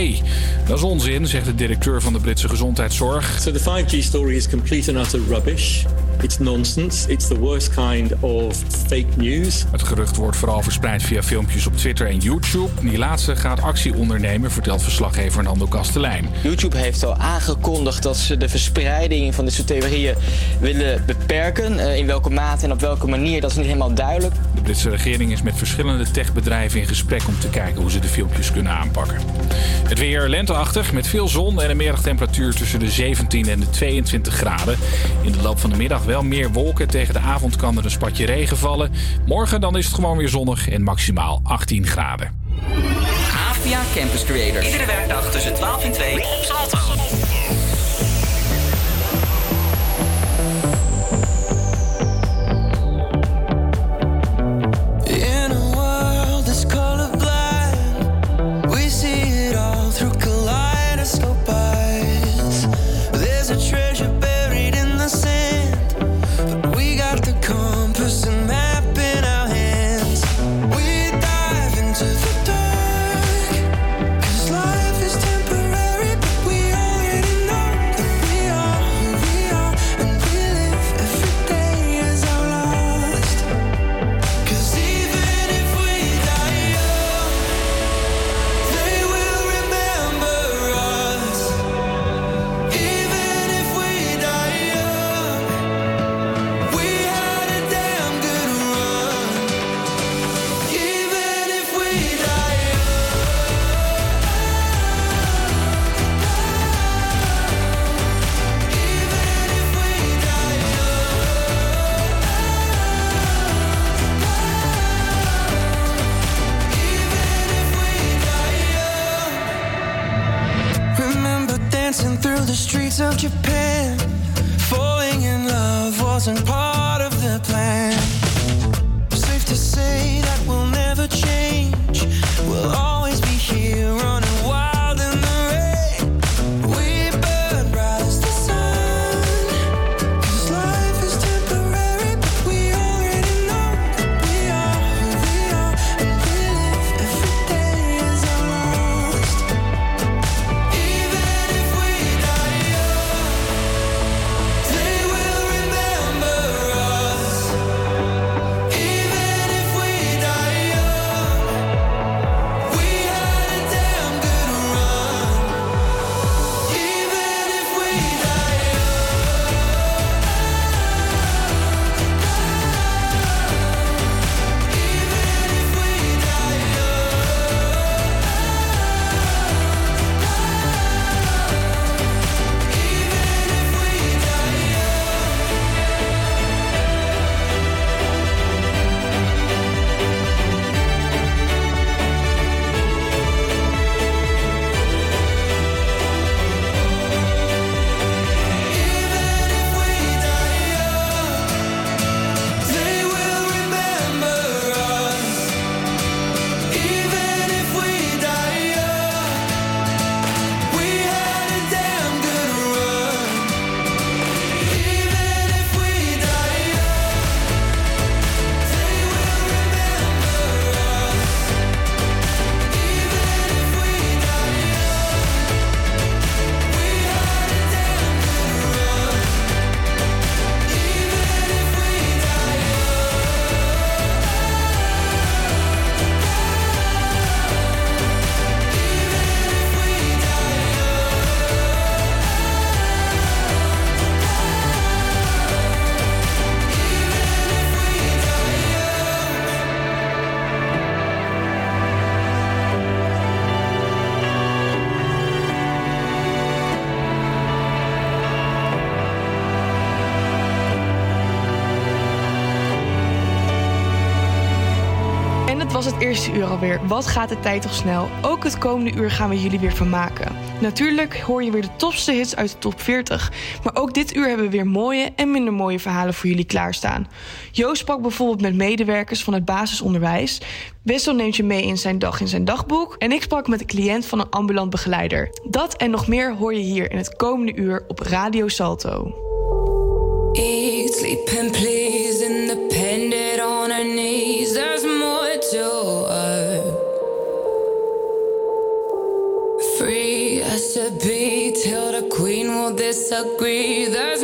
Dat is onzin, zegt de directeur van de Britse gezondheidszorg. So the 5G story is complete and utter rubbish. It's nonsense. It's the worst kind of fake news. Het gerucht wordt vooral verspreid via filmpjes op Twitter en YouTube. Die laatste gaat actie ondernemen, vertelt verslaggever Nando Kastelein. YouTube heeft al aangekondigd dat ze de verspreiding van dit soort theorieën willen beperken. Eh, in welke mate en op welke manier, dat is niet helemaal duidelijk. De Britse regering is met verschillende techbedrijven in gesprek om te kijken hoe ze de filmpjes kunnen aanpakken. Het weer lenteachtig met veel zon en een middagtemperatuur tussen de 17 en de 22 graden. In de loop van de middag wel meer wolken. Tegen de avond kan er een spatje regen vallen. Morgen dan is het gewoon weer zonnig en maximaal 18 graden. Avia Campus Creator Iedere werkdag tussen 12 en 2 op Zalto. uur alweer. Wat gaat de tijd toch snel? Ook het komende uur gaan we jullie weer vermaken. Natuurlijk hoor je weer de topste hits uit de top 40. Maar ook dit uur hebben we weer mooie en minder mooie verhalen voor jullie klaarstaan. Joost sprak bijvoorbeeld met medewerkers van het basisonderwijs. Wessel neemt je mee in zijn dag in zijn dagboek. En ik sprak met een cliënt van een ambulant begeleider. Dat en nog meer hoor je hier in het komende uur op Radio Salto. Eat, sleep and please, independent on. disagree. There's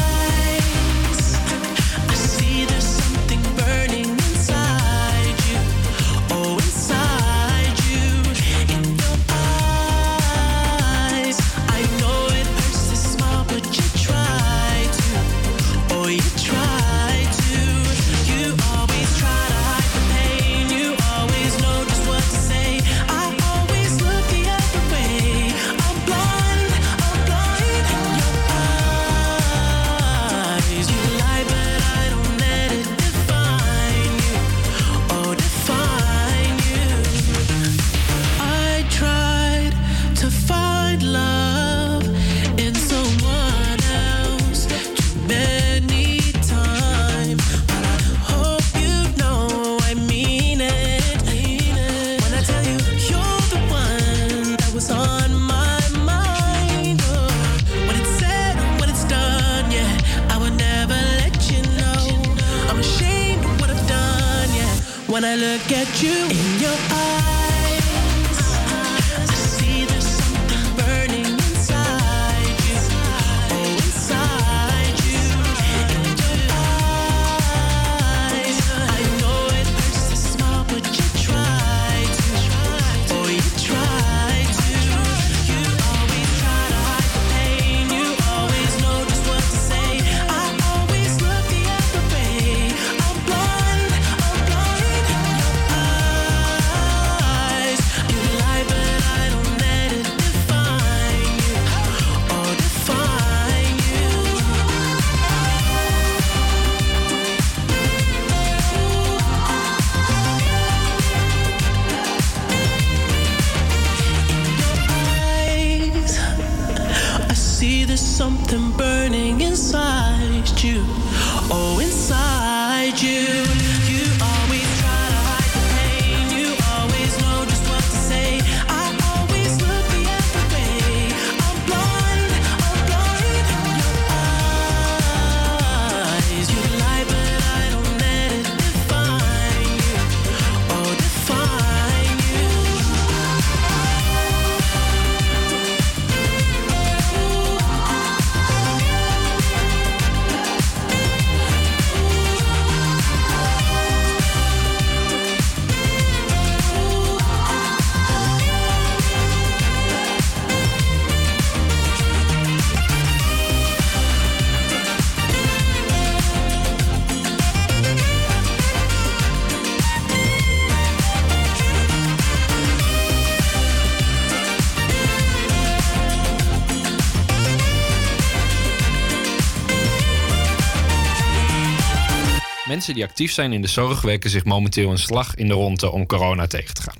Mensen die actief zijn in de zorg werken zich momenteel een slag in de ronde om corona tegen te gaan.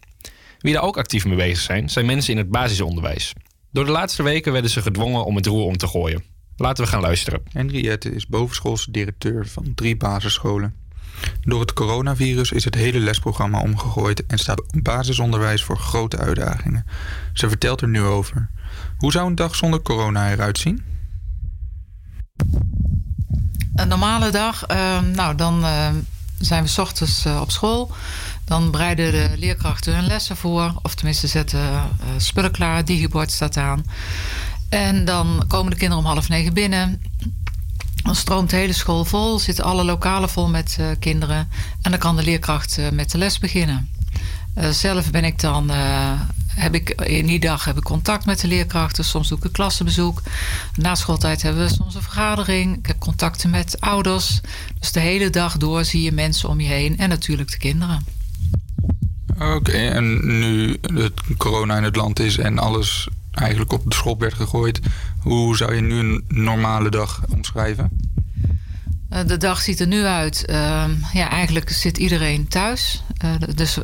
Wie daar ook actief mee bezig zijn, zijn mensen in het basisonderwijs. Door de laatste weken werden ze gedwongen om het roer om te gooien. Laten we gaan luisteren. Henriette is bovenschoolse directeur van drie basisscholen. Door het coronavirus is het hele lesprogramma omgegooid en staat basisonderwijs voor grote uitdagingen. Ze vertelt er nu over. Hoe zou een dag zonder corona eruit zien? Een normale dag, ehm, nou dan ehm, zijn we 's ochtends eh, op school. Dan bereiden de leerkrachten hun lessen voor. Of tenminste zetten eh, spullen klaar, digibord staat aan. En dan komen de kinderen om half negen binnen. Dan stroomt de hele school vol, zitten alle lokalen vol met eh, kinderen. En dan kan de leerkracht met de les beginnen. Zelf ben ik dan, heb ik in die dag heb ik contact met de leerkrachten. Soms doe ik een klassenbezoek. Na schooltijd hebben we soms een vergadering. Ik heb contacten met ouders. Dus de hele dag door zie je mensen om je heen. En natuurlijk de kinderen. Oké, en nu het corona in het land is en alles eigenlijk op de schop werd gegooid, hoe zou je nu een normale dag omschrijven? Eh, De dag ziet er nu uit. Ehm, ja, eigenlijk zit iedereen thuis. Eh, dus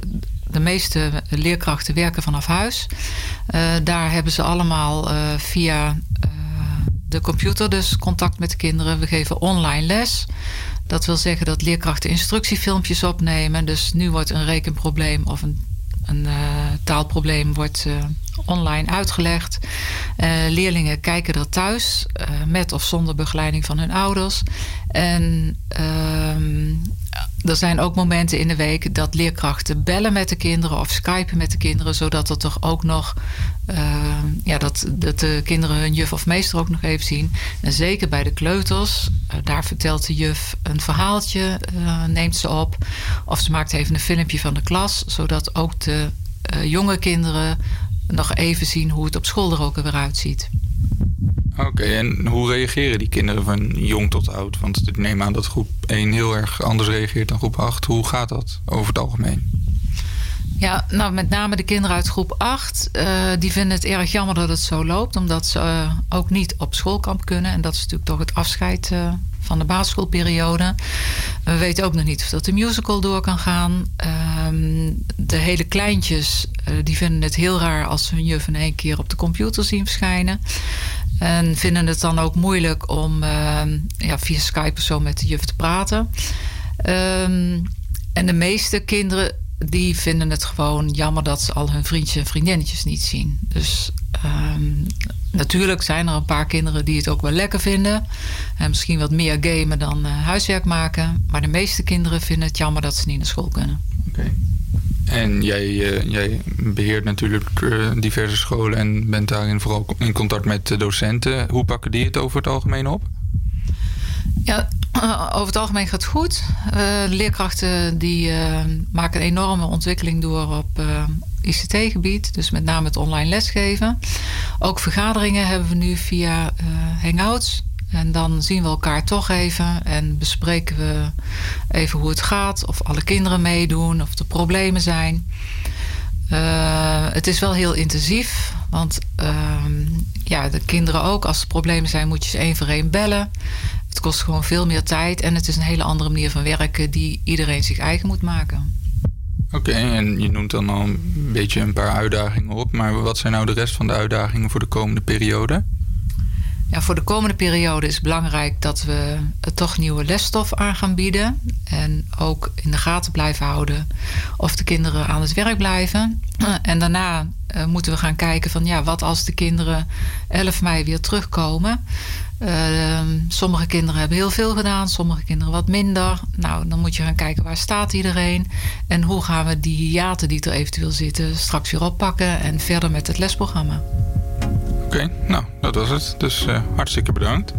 de meeste leerkrachten werken vanaf huis. Eh, daar hebben ze allemaal eh, via eh, de computer dus contact met de kinderen. We geven online les. Dat wil zeggen dat leerkrachten instructiefilmpjes opnemen. Dus nu wordt een rekenprobleem of een, een taalprobleem wordt online uitgelegd. Leerlingen kijken dat thuis met of zonder begeleiding van hun ouders. En ehm, er zijn ook momenten in de week dat leerkrachten bellen met de kinderen of skypen met de kinderen, zodat er toch ook nog ehm, ja, dat, dat de kinderen hun juf of meester ook nog even zien. En zeker bij de kleuters, eh, daar vertelt de juf een verhaaltje, eh, neemt ze op. Of ze maakt even een filmpje van de klas, zodat ook de eh, jonge kinderen nog even zien hoe het op school er ook weer uitziet. Oké, en hoe reageren die kinderen van jong tot oud? Want ik neem aan dat groep 1 heel erg anders reageert dan groep 8. Hoe gaat dat over het algemeen? Ja, nou met name de kinderen uit groep 8, eh, die vinden het erg jammer dat het zo loopt, omdat ze eh, ook niet op schoolkamp kunnen. En dat is natuurlijk toch het afscheid eh, van de basisschoolperiode. We weten ook nog niet of dat de musical door kan gaan. Ehm, de hele kleintjes, die vinden het heel raar als ze hun juf in één keer op de computer zien verschijnen. En vinden het dan ook moeilijk om ehm, ja, via Skype of zo met de juf te praten. Ehm, en de meeste kinderen die vinden het gewoon jammer dat ze al hun vriendjes en vriendinnetjes niet zien. Dus ehm, natuurlijk zijn er een paar kinderen die het ook wel lekker vinden. En misschien wat meer gamen dan eh, huiswerk maken. Maar de meeste kinderen vinden het jammer dat ze niet naar school kunnen. En jij, eh, jij beheert natuurlijk eh, diverse scholen en bent daarin vooral in contact met docenten. Hoe pakken die het over het algemeen op? Ja, over het algemeen gaat het goed. Eh, leerkrachten die eh, maken een enorme ontwikkeling door op eh, ICT-gebied. Dus met name het online lesgeven. Ook vergaderingen hebben we nu via eh, Hangouts. En dan zien we elkaar toch even en bespreken we even hoe het gaat. Of alle kinderen meedoen, of er problemen zijn. Eh, het is wel heel intensief, want ehm, ja, de kinderen ook. Als er problemen zijn, moet je ze één voor één bellen. Het kost gewoon veel meer tijd en het is een hele andere manier van werken die iedereen zich eigen moet maken. Oké, en je noemt dan al een beetje een paar uitdagingen op. Maar wat zijn nou de rest van de uitdagingen voor de komende periode? Ja, voor de komende periode is het belangrijk dat we toch nieuwe lesstof aan gaan bieden. En ook in de gaten blijven houden of de kinderen aan het werk blijven. En daarna eh, moeten we gaan kijken van ja, wat als de kinderen 11 mei weer terugkomen. Eh, sommige kinderen hebben heel veel gedaan, sommige kinderen wat minder. Nou, dan moet je gaan kijken waar staat iedereen. En hoe gaan we die hiaten die er eventueel zitten straks weer oppakken en verder met het lesprogramma. Oké, nou, dat was het. Dus eh, hartstikke bedankt.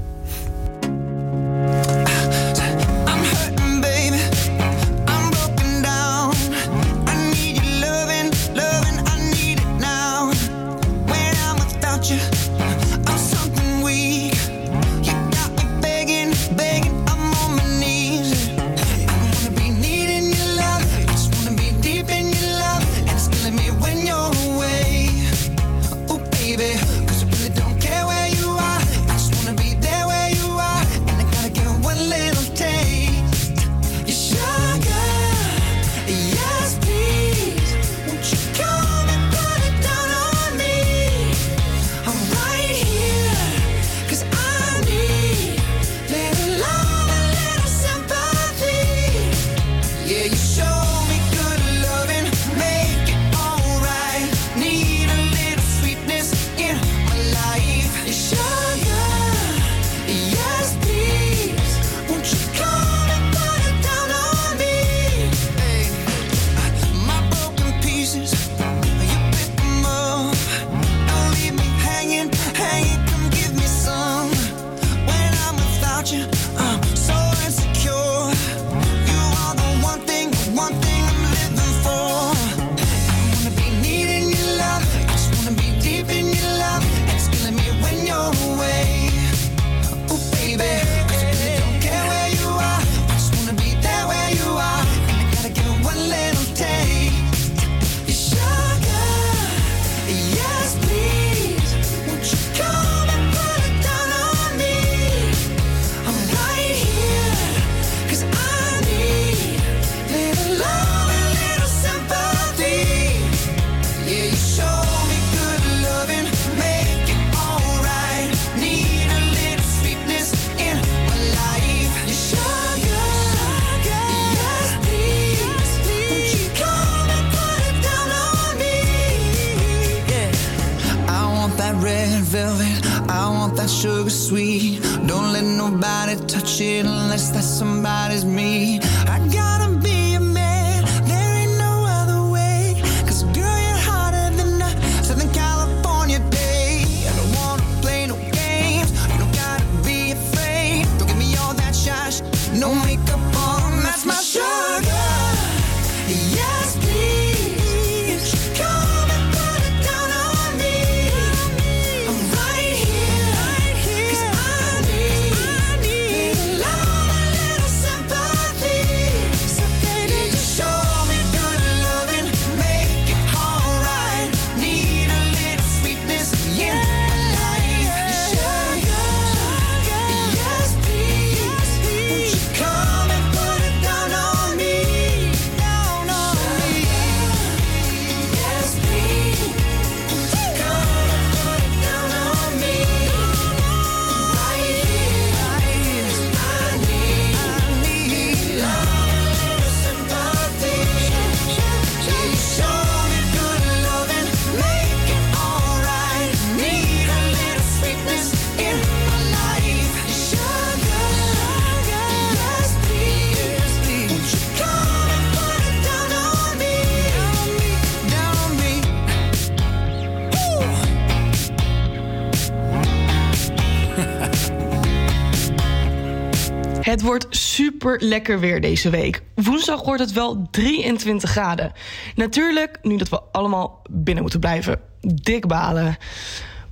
Het wordt super lekker weer deze week. Woensdag wordt het wel 23 graden. Natuurlijk, nu dat we allemaal binnen moeten blijven, dik balen.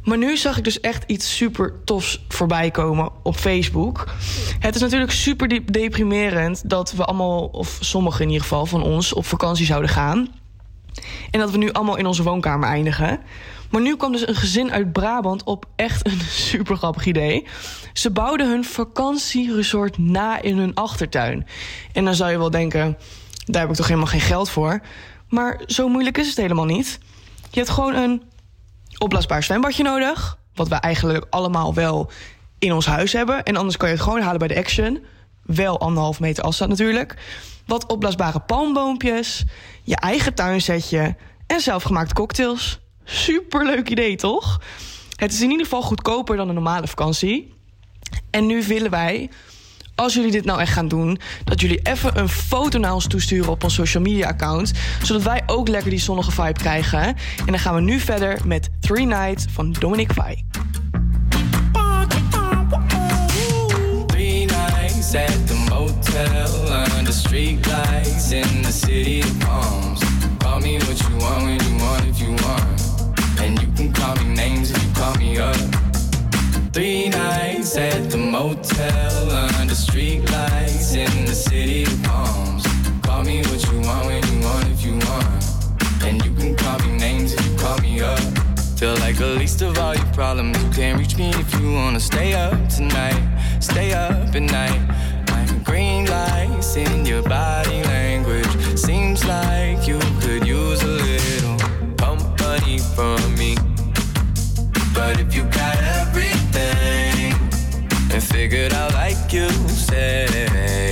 Maar nu zag ik dus echt iets super tofs voorbij komen op Facebook. Het is natuurlijk super deprimerend dat we allemaal, of sommigen in ieder geval van ons, op vakantie zouden gaan. En dat we nu allemaal in onze woonkamer eindigen. Maar nu kwam dus een gezin uit Brabant op echt een super grappig idee. Ze bouwden hun vakantieresort na in hun achtertuin. En dan zou je wel denken, daar heb ik toch helemaal geen geld voor. Maar zo moeilijk is het helemaal niet. Je hebt gewoon een opblaasbaar zwembadje nodig. Wat wij eigenlijk allemaal wel in ons huis hebben. En anders kan je het gewoon halen bij de Action. Wel anderhalf meter afstand natuurlijk. Wat opblaasbare palmboompjes. Je eigen tuinsetje. En zelfgemaakte cocktails. Superleuk idee, toch? Het is in ieder geval goedkoper dan een normale vakantie. En nu willen wij, als jullie dit nou echt gaan doen, dat jullie even een foto naar ons toesturen op ons social media account. Zodat wij ook lekker die zonnige vibe krijgen. En dan gaan we nu verder met Three Nights van Dominic nights at the motel street in the city call me names if you call me up. Three nights at the motel under street lights in the city of palms. Call me what you want when you want if you want. And you can call me names if you call me up. Feel like the least of all your problems. You can't reach me if you wanna stay up tonight. Stay up at night. Like green lights in your body language. Seems like you could use a little company from. But if you got everything and figured out like you say,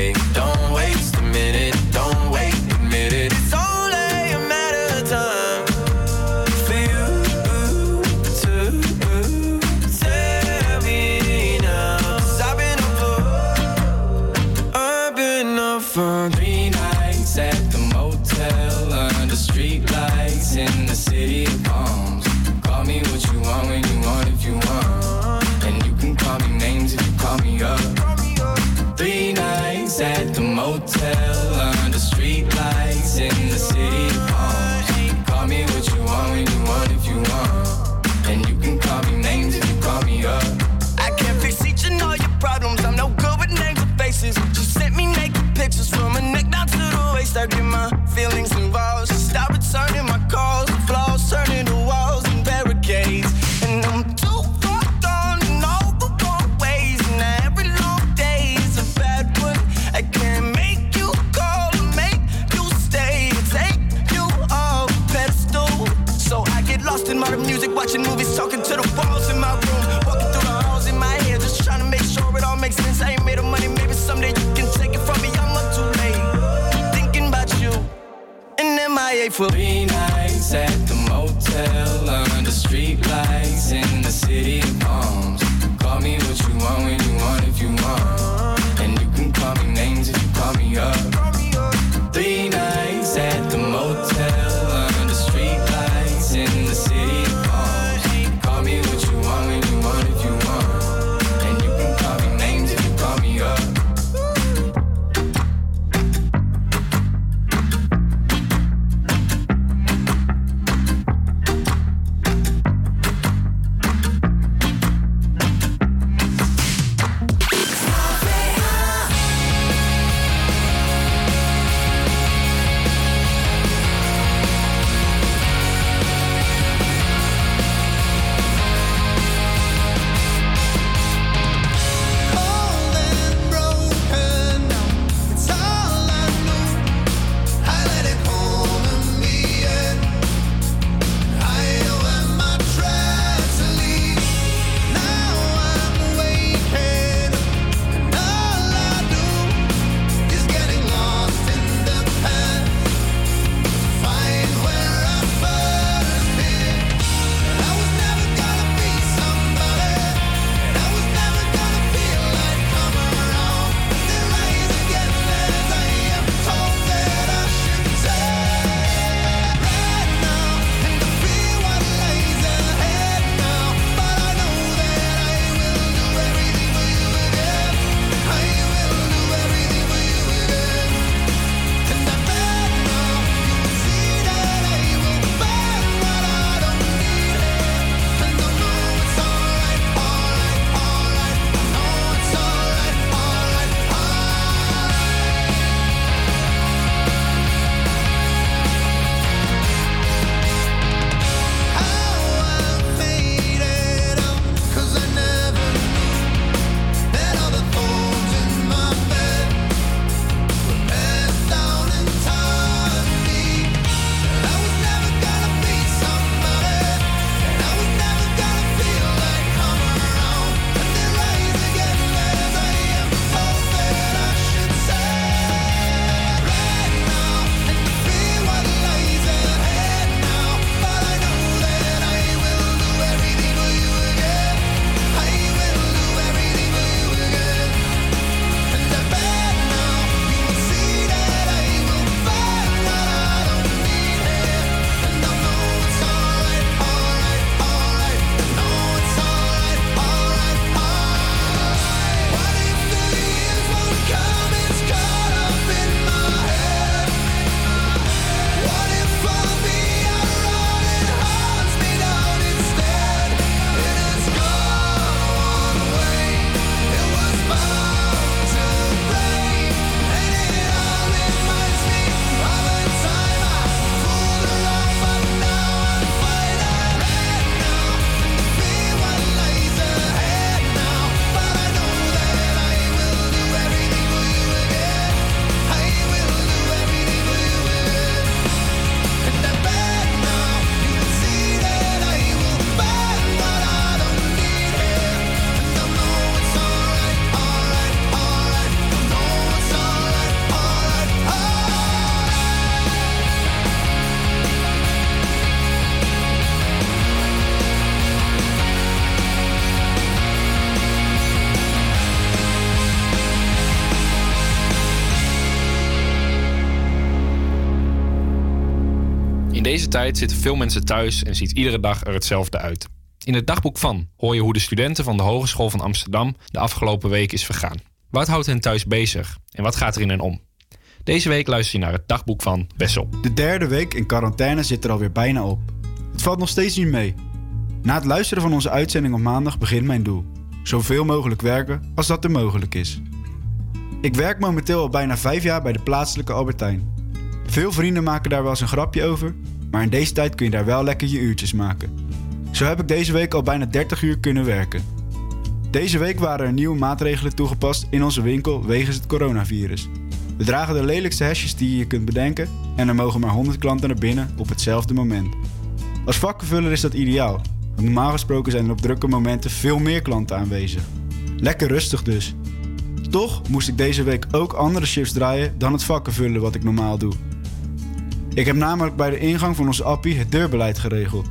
to the waist. I get my feelings involved. So stop returning my For Three nights at the motel under street deze tijd zitten veel mensen thuis en ziet iedere dag er hetzelfde uit. In het dagboek van hoor je hoe de studenten van de Hogeschool van Amsterdam de afgelopen week is vergaan. Wat houdt hen thuis bezig en wat gaat er in hen om? Deze week luister je naar het dagboek van Wessel. De derde week in quarantaine zit er alweer bijna op. Het valt nog steeds niet mee. Na het luisteren van onze uitzending op maandag begint mijn doel. Zoveel mogelijk werken als dat er mogelijk is. Ik werk momenteel al bijna vijf jaar bij de plaatselijke Albertijn. Veel vrienden maken daar wel eens een grapje over, maar in deze tijd kun je daar wel lekker je uurtjes maken. Zo heb ik deze week al bijna 30 uur kunnen werken. Deze week waren er nieuwe maatregelen toegepast in onze winkel wegens het coronavirus. We dragen de lelijkste hesjes die je kunt bedenken en er mogen maar 100 klanten naar binnen op hetzelfde moment. Als vakkenvuller is dat ideaal, want normaal gesproken zijn er op drukke momenten veel meer klanten aanwezig. Lekker rustig dus. Toch moest ik deze week ook andere shifts draaien dan het vakkenvullen wat ik normaal doe. Ik heb namelijk bij de ingang van onze appie het deurbeleid geregeld.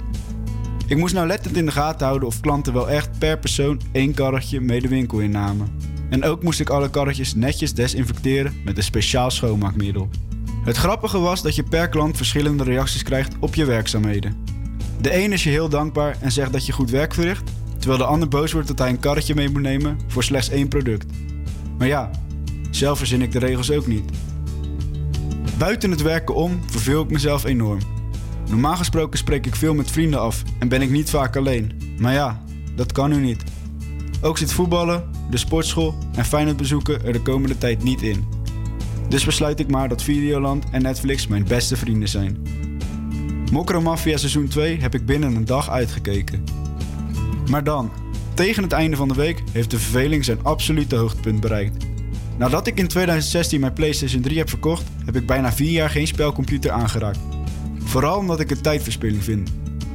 Ik moest nauwlettend in de gaten houden of klanten wel echt per persoon één karretje mee de winkel innamen. En ook moest ik alle karretjes netjes desinfecteren met een speciaal schoonmaakmiddel. Het grappige was dat je per klant verschillende reacties krijgt op je werkzaamheden. De een is je heel dankbaar en zegt dat je goed werk verricht, terwijl de ander boos wordt dat hij een karretje mee moet nemen voor slechts één product. Maar ja, zelf verzin ik de regels ook niet. Buiten het werken om verveel ik mezelf enorm. Normaal gesproken spreek ik veel met vrienden af en ben ik niet vaak alleen. Maar ja, dat kan nu niet. Ook zit voetballen, de sportschool en Feyenoord bezoeken er de komende tijd niet in. Dus besluit ik maar dat Videoland en Netflix mijn beste vrienden zijn. Mokro Mafia seizoen 2 heb ik binnen een dag uitgekeken. Maar dan, tegen het einde van de week heeft de verveling zijn absolute hoogtepunt bereikt. Nadat ik in 2016 mijn PlayStation 3 heb verkocht, heb ik bijna vier jaar geen spelcomputer aangeraakt. Vooral omdat ik het tijdverspilling vind.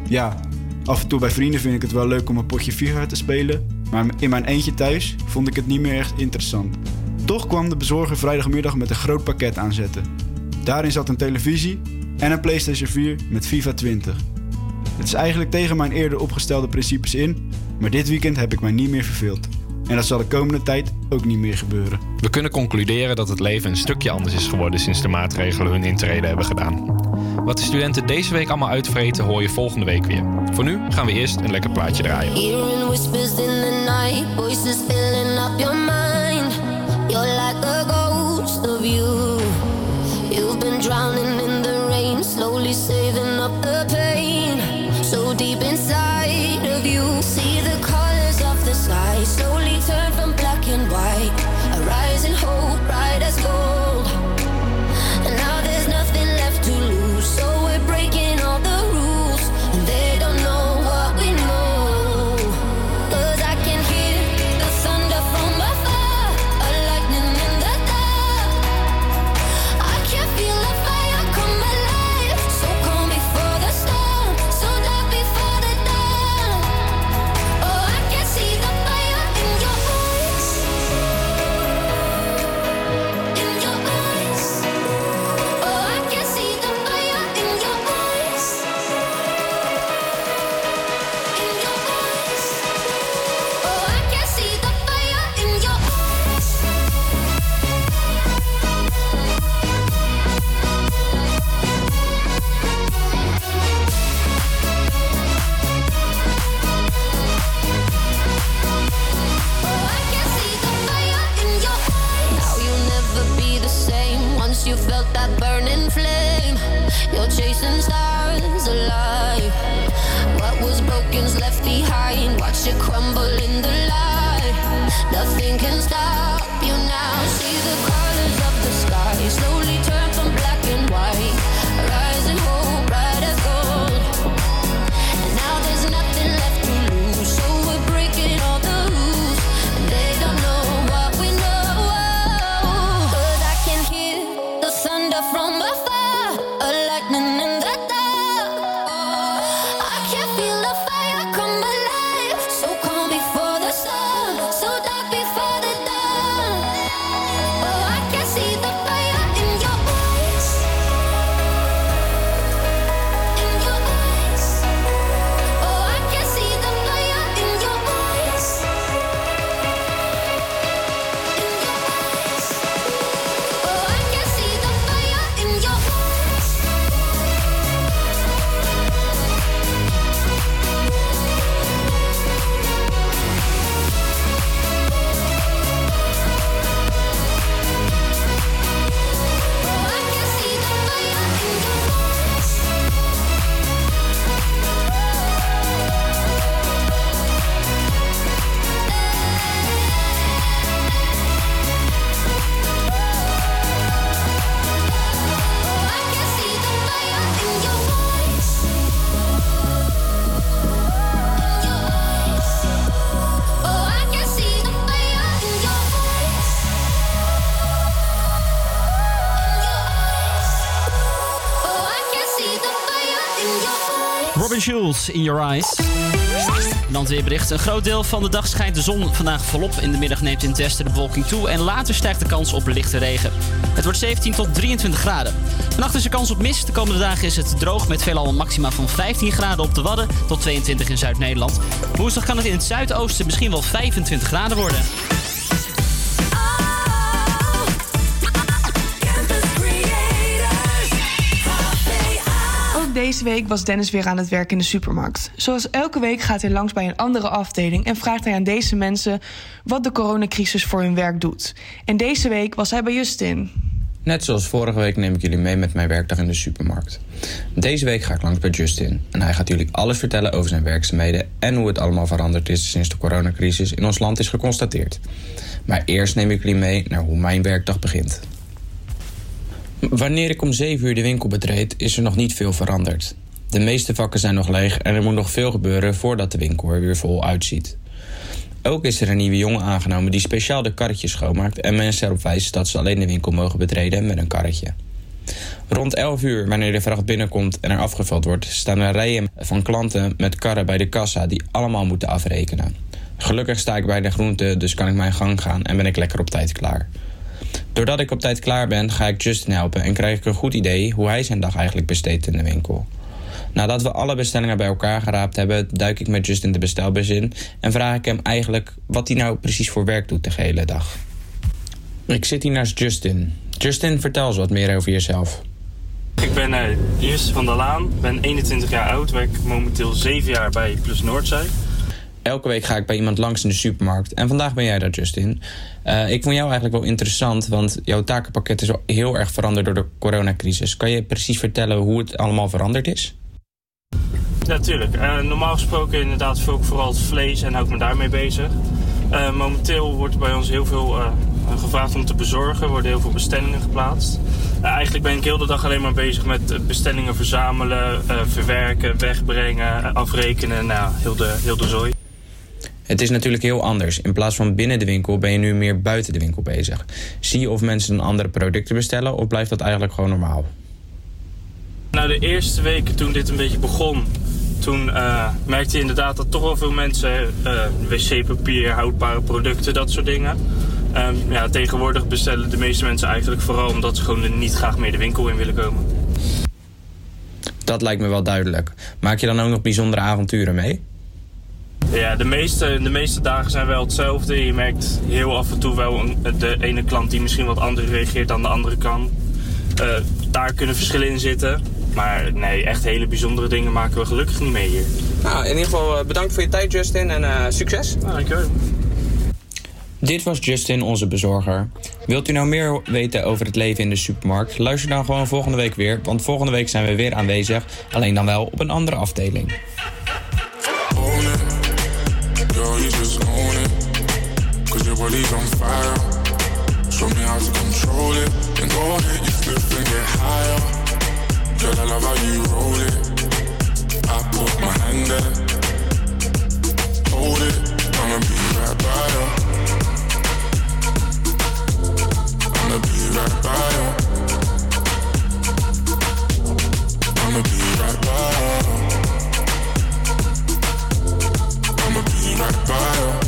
Ja, af en toe bij vrienden vind ik het wel leuk om een potje FIFA te spelen, maar in mijn eentje thuis vond ik het niet meer echt interessant. Toch kwam de bezorger vrijdagmiddag met een groot pakket aanzetten. Daarin zat een televisie en een PlayStation 4 met FIFA 20. Het is eigenlijk tegen mijn eerder opgestelde principes in, maar dit weekend heb ik mij niet meer verveeld. En dat zal de komende tijd ook niet meer gebeuren. We kunnen concluderen dat het leven een stukje anders is geworden sinds de maatregelen hun intrede hebben gedaan. Wat de studenten deze week allemaal uitvreten hoor je volgende week weer. Voor nu gaan we eerst een lekker plaatje draaien. Hearing whispers in the night, voices filling up your mind. You're like a ghost of you. You've been drowning in the rain, slowly saving up the pain. In Your Eyes. En dan het weerbericht. Een groot deel van de dag schijnt de zon vandaag volop. In de middag neemt in het westen de bewolking toe. En later stijgt de kans op lichte regen. Het wordt 17 tot 23 graden. Vannacht is er kans op mist. De komende dagen is het droog met veelal een maxima van 15 graden op de Wadden tot 22 in Zuid-Nederland. Woensdag kan het in het zuidoosten misschien wel 25 graden worden. Deze week was Dennis weer aan het werk in de supermarkt. Zoals elke week gaat hij langs bij een andere afdeling en vraagt hij aan deze mensen wat de coronacrisis voor hun werk doet. En deze week was hij bij Justin. Net zoals vorige week neem ik jullie mee met mijn werkdag in de supermarkt. Deze week ga ik langs bij Justin en hij gaat jullie alles vertellen over zijn werkzaamheden en hoe het allemaal veranderd is sinds de coronacrisis in ons land is geconstateerd. Maar eerst neem ik jullie mee naar hoe mijn werkdag begint. Wanneer ik om 7 uur de winkel betreed, is er nog niet veel veranderd. De meeste vakken zijn nog leeg en er moet nog veel gebeuren voordat de winkel er weer vol uitziet. Ook is er een nieuwe jongen aangenomen die speciaal de karretjes schoonmaakt en mensen erop wijst dat ze alleen de winkel mogen betreden met een karretje. Rond 11 uur, wanneer de vracht binnenkomt en er afgevuld wordt, staan er rijen van klanten met karren bij de kassa die allemaal moeten afrekenen. Gelukkig sta ik bij de groente, dus kan ik mijn gang gaan en ben ik lekker op tijd klaar. Doordat ik op tijd klaar ben, ga ik Justin helpen en krijg ik een goed idee hoe hij zijn dag eigenlijk besteedt in de winkel. Nadat we alle bestellingen bij elkaar geraapt hebben, duik ik met Justin de bestelbus in en vraag ik hem eigenlijk wat hij nou precies voor werk doet de hele dag. Ik zit hier naast Justin. Justin, vertel eens wat meer over jezelf. Ik ben eh Justin van der Laan, ben 21 jaar oud, werk momenteel 7 jaar bij Plus Noordzij. Elke week ga ik bij iemand langs in de supermarkt. En vandaag ben jij daar, Justin. Eh, ik vond jou eigenlijk wel interessant, want jouw takenpakket is heel erg veranderd door de coronacrisis. Kan je precies vertellen hoe het allemaal veranderd is? Ja, tuurlijk. Eh, normaal gesproken inderdaad veel vooral het vlees en hou ik me daarmee bezig. Eh, momenteel wordt bij ons heel veel gevraagd om te bezorgen. Er worden heel veel bestellingen geplaatst. Eigenlijk ben ik heel de dag alleen maar bezig met bestellingen verzamelen, verwerken, wegbrengen, afrekenen. Nou, heel de, heel de zooi. Het is natuurlijk heel anders. In plaats van binnen de winkel ben je nu meer buiten de winkel bezig. Zie je of mensen dan andere producten bestellen of blijft dat eigenlijk gewoon normaal? Nou, de eerste weken toen dit een beetje begon, toen eh, merkte je inderdaad dat toch wel veel mensen eh, wc-papier, houdbare producten, dat soort dingen. Ehm, ja, tegenwoordig bestellen de meeste mensen eigenlijk vooral omdat ze gewoon niet graag meer de winkel in willen komen. Dat lijkt me wel duidelijk. Maak je dan ook nog bijzondere avonturen mee? Ja, de meeste, de meeste dagen zijn wel hetzelfde. Je merkt heel af en toe wel een, de ene klant die misschien wat anders reageert dan de andere kant. Eh, daar kunnen verschillen in zitten. Maar nee, echt hele bijzondere dingen maken we gelukkig niet mee hier. Nou, in ieder geval bedankt voor je tijd, Justin, en uh, succes. Nou, dankjewel. Dit was Justin, onze bezorger. Wilt u nou meer weten over het leven in de supermarkt? Luister dan gewoon volgende week weer, want volgende week zijn we weer aanwezig. Alleen dan wel op een andere afdeling. Body's on fire. Show me how to control it. And go ahead, you slip and get higher. Girl, I love how you roll it. I put my hand there. Hold it. I'ma be right by you. I'ma be right by you. I'ma be right by you. I'ma be right by you.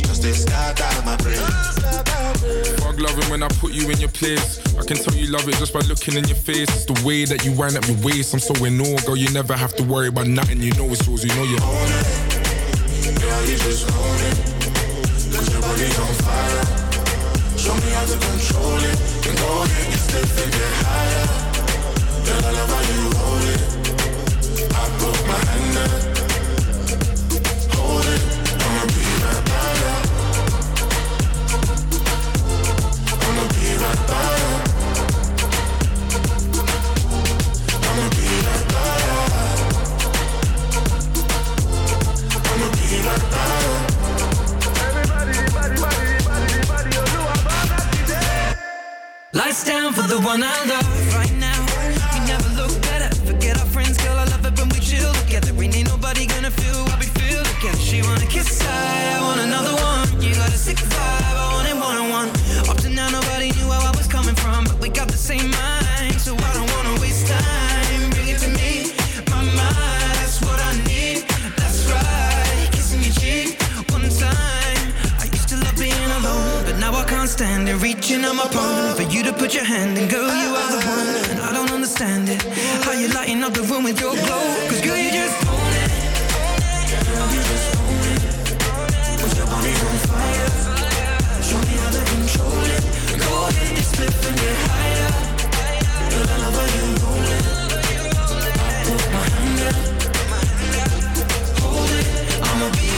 we just they scatter my brain. Fuck loving when I put you in your place. I can tell you love it just by looking in your face. It's the way that you wind up your waist. I'm so in awe, girl. You never have to worry about nothing. You know it's yours. You know you own it. Girl, you just own it. Cause your body's on fire. Show me how to control it. And go ahead, you slip and get higher. Girl, I love how you roll it. I put my hand there. Hold it. For the one I love right now. We never look better. Forget our friends, girl. I love it when we chill together. Ain't ain't nobody gonna feel what we feel together. She wanna kiss side, I want another one. You got a sick vibe, I want it one on one. Up to now, nobody now I can't stand it. Reaching out my palm for you to put your hand in, girl, you are the one, and I don't understand it. How you lighting up the room with your glow? Cause girl, you just. Girl, you just. Put your body on fire. Show me how to control it. Go and get higher. I you it. Put my up. Hold it. I'ma be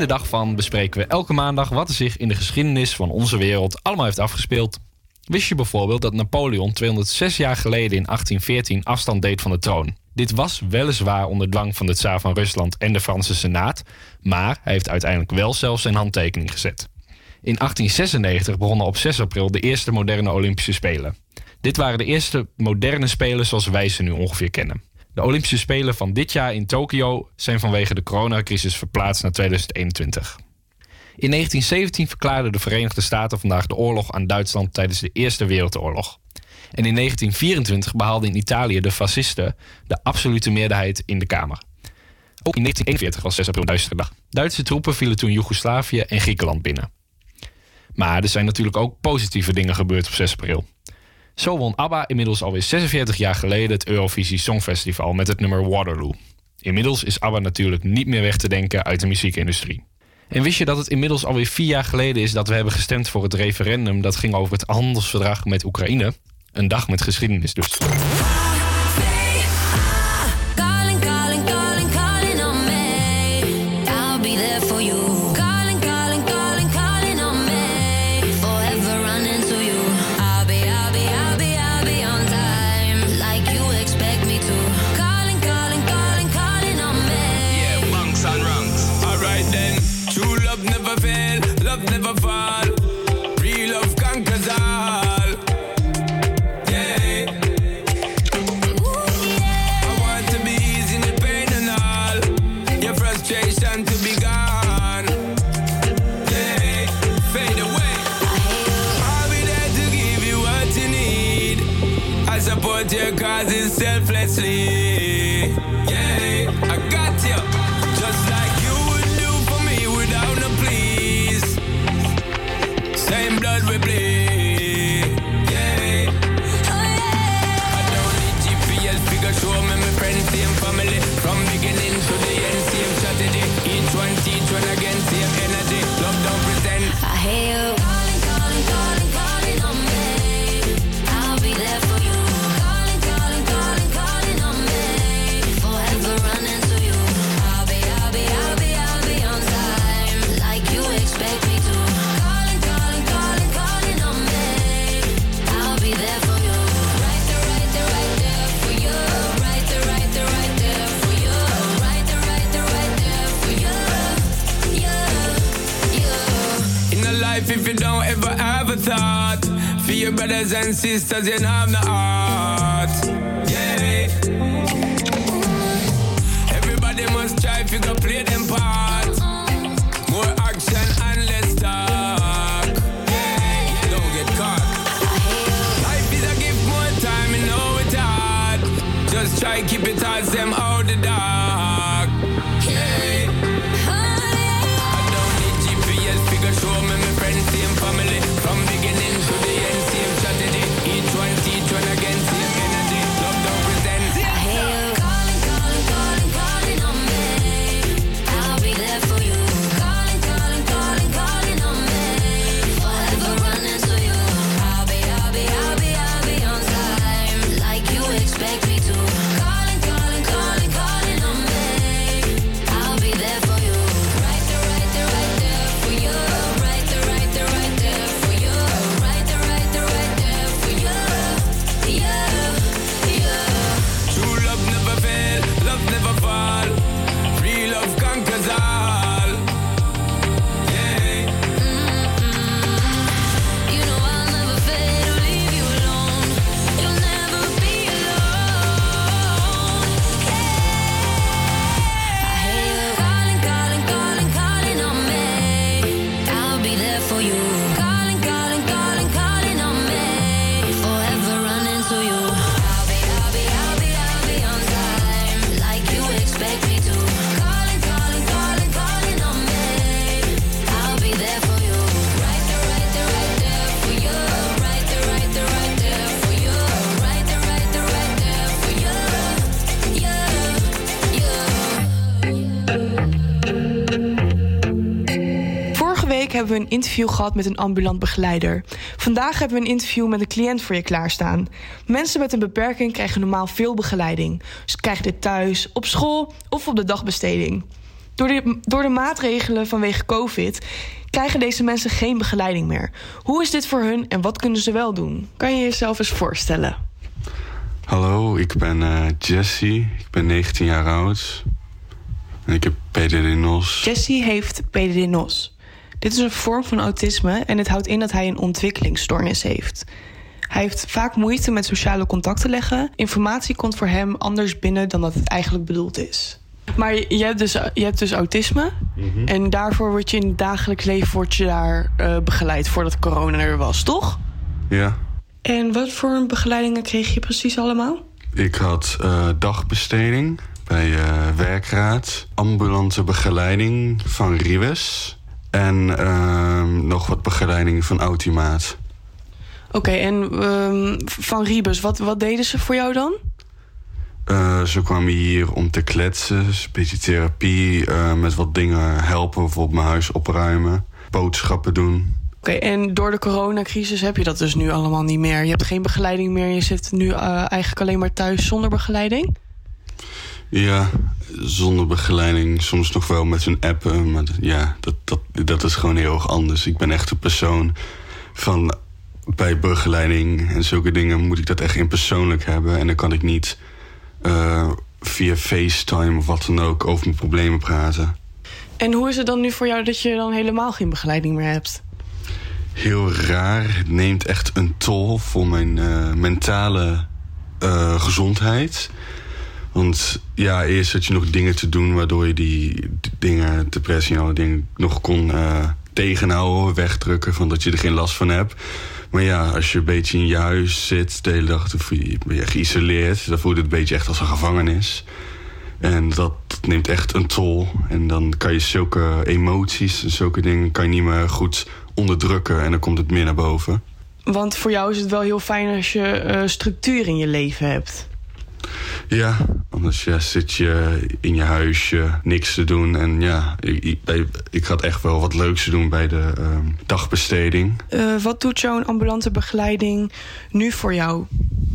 de dag van bespreken we elke maandag wat er zich in de geschiedenis van onze wereld allemaal heeft afgespeeld. Wist je bijvoorbeeld dat Napoleon 206 jaar geleden in 1814 afstand deed van de troon? Dit was weliswaar onder dwang van de tsaar van Rusland en de Franse Senaat, maar hij heeft uiteindelijk wel zelf zijn handtekening gezet. In 1896 begonnen op 6 april de eerste moderne Olympische Spelen. Dit waren de eerste moderne Spelen zoals wij ze nu ongeveer kennen. De Olympische Spelen van dit jaar in Tokio zijn vanwege de coronacrisis verplaatst naar 2021. In 1917 verklaarden de Verenigde Staten vandaag de oorlog aan Duitsland tijdens de Eerste Wereldoorlog. En in 1924 behaalden in Italië de fascisten de absolute meerderheid in de Kamer. Ook in 1941 was 6 april Duitse dag. Duitse troepen vielen toen Joegoslavië en Griekenland binnen. Maar er zijn natuurlijk ook positieve dingen gebeurd op 6 april. Zo won ABBA inmiddels alweer 46 jaar geleden het Eurovisie Songfestival met het nummer Waterloo. Inmiddels is ABBA natuurlijk niet meer weg te denken uit de muziekindustrie. En wist je dat het inmiddels alweer vier jaar geleden is dat we hebben gestemd voor het referendum dat ging over het handelsverdrag met Oekraïne? Een dag met geschiedenis dus. Selflessly. Brothers and sisters, you have no heart. Yeah. Everybody must try if you go play them part. More action and less talk. Yeah. Don't get caught. Life is a gift, more time, you know it's hard. Just try keep it as them out hebben we een interview gehad met een ambulant begeleider. Vandaag hebben we een interview met een cliënt voor je klaarstaan. Mensen met een beperking krijgen normaal veel begeleiding. Ze krijgen dit thuis, op school of op de dagbesteding. Door de, door de maatregelen vanwege COVID krijgen deze mensen geen begeleiding meer. Hoe is dit voor hun en wat kunnen ze wel doen? Kan je jezelf eens voorstellen? Hallo, ik ben eh, Jesse. Ik ben 19 jaar oud. En ik heb PDD-NOS. Jesse heeft PDD-NOS. Dit is een vorm van autisme en het houdt in dat hij een ontwikkelingsstoornis heeft. Hij heeft vaak moeite met sociale contacten leggen. Informatie komt voor hem anders binnen dan dat het eigenlijk bedoeld is. Maar je hebt dus, je hebt dus autisme. En daarvoor word je in het dagelijks leven word je daar eh, begeleid voordat corona er was, toch? Ja. En wat voor begeleidingen kreeg je precies allemaal? Ik had eh, dagbesteding bij eh, Werkraad. Ambulante begeleiding van Rives. En ehm, nog wat begeleiding van Automaat. Oké, en ehm, van Riebus, wat, wat deden ze voor jou dan? Eh, ze kwamen hier om te kletsen, een beetje therapie, eh, met wat dingen helpen, bijvoorbeeld mijn huis opruimen, boodschappen doen. Oké, en door de coronacrisis heb je dat dus nu allemaal niet meer. Je hebt geen begeleiding meer. Je zit nu eh, eigenlijk alleen maar thuis zonder begeleiding. Ja, zonder begeleiding, soms nog wel met hun appen, maar ja, dat, dat, dat is gewoon heel erg anders. Ik ben echt een persoon van bij begeleiding en zulke dingen moet ik dat echt in persoonlijk hebben en dan kan ik niet eh, via FaceTime of wat dan ook over mijn problemen praten. En hoe is het dan nu voor jou dat je dan helemaal geen begeleiding meer hebt? heel raar. Het neemt echt een tol voor mijn eh, mentale eh, gezondheid. Want ja, eerst had je nog dingen te doen waardoor je die dingen, depressie en alle dingen, nog kon eh, tegenhouden, wegdrukken, van dat je er geen last van hebt. Maar ja, als je een beetje in je huis zit de hele dag, ben je geïsoleerd. Dan voelt het een beetje echt als een gevangenis. En dat neemt echt een tol. En dan kan je zulke emoties en zulke dingen kan je niet meer goed onderdrukken. En dan komt het meer naar boven. Want voor jou is het wel heel fijn als je eh, structuur in je leven hebt. Ja, anders ja, zit je in je huisje, niks te doen. En ja, ik, ik, ik had echt wel wat leuks te doen bij de ehm, dagbesteding. Eh, wat doet zo'n ambulante begeleiding nu voor jou?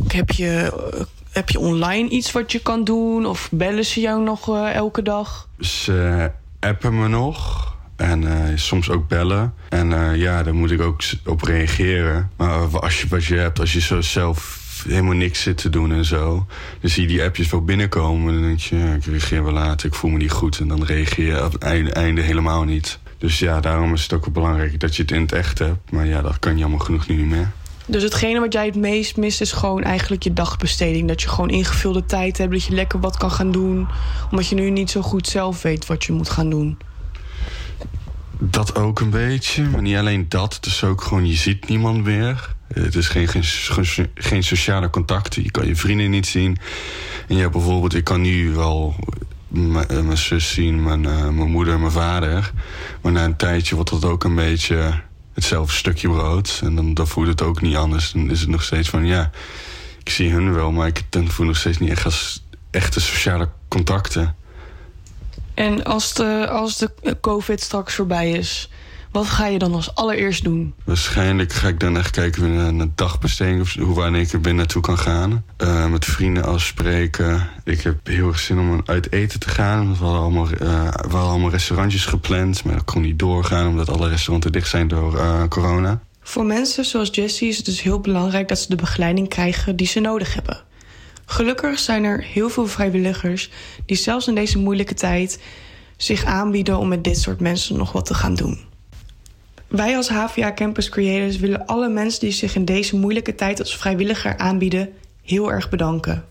Heb je, eh, heb je online iets wat je kan doen? Of bellen ze jou nog eh, elke dag? Ze appen me nog. En soms ook bellen. En ja, daar moet ik ook op reageren. Maar als je wat je hebt, als je zo zelf helemaal niks zit te doen en zo. Dan zie je die appjes wel binnenkomen. En dan denk je, ja, ik reageer wel later, ik voel me niet goed. En dan reageer je op het einde, einde helemaal niet. Dus ja, daarom is het ook wel belangrijk dat je het in het echt hebt. Maar ja, dat kan je jammer genoeg nu niet meer. Dus hetgene wat jij het meest mist is gewoon eigenlijk je dagbesteding. Dat je gewoon ingevulde tijd hebt, dat je lekker wat kan gaan doen. Omdat je nu niet zo goed zelf weet wat je moet gaan doen. Dat ook een beetje, maar niet alleen dat. Het is ook gewoon, je ziet niemand meer. Het is geen, geen, geen, sociale contacten. Je kan je vrienden niet zien. En ja, bijvoorbeeld, ik kan nu wel m- eh, mijn zus zien, mijn, eh, mijn moeder, mijn vader. Maar na een tijdje wordt dat ook een beetje hetzelfde stukje brood. En dan, dan voelt het ook niet anders. Dan is het nog steeds van, ja, ik zie hun wel, maar ik voel nog steeds niet echt als echte sociale contacten. En als de, als de eh, COVID straks voorbij is, wat ga je dan als allereerst doen? Waarschijnlijk ga ik dan echt kijken naar een dagbesteding of hoe wanneer ik er binnen naartoe kan gaan. Eh, met vrienden afspreken. Ik heb heel erg zin om uit eten te gaan. We hadden allemaal, eh, we hadden allemaal restaurantjes gepland, maar dat kon niet doorgaan omdat alle restauranten dicht zijn door eh, corona. Voor mensen zoals Jessie is het dus heel belangrijk dat ze de begeleiding krijgen die ze nodig hebben. Gelukkig zijn er heel veel vrijwilligers die zelfs in deze moeilijke tijd zich aanbieden om met dit soort mensen nog wat te gaan doen. Wij als HVA Campus Creators willen alle mensen die zich in deze moeilijke tijd als vrijwilliger aanbieden heel erg bedanken.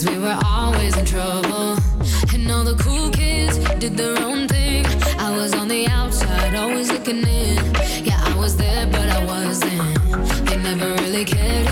Cause we were always in trouble. And all the cool kids did their own thing. I was on the outside, always looking in. Yeah, I was there, but I wasn't. They never really cared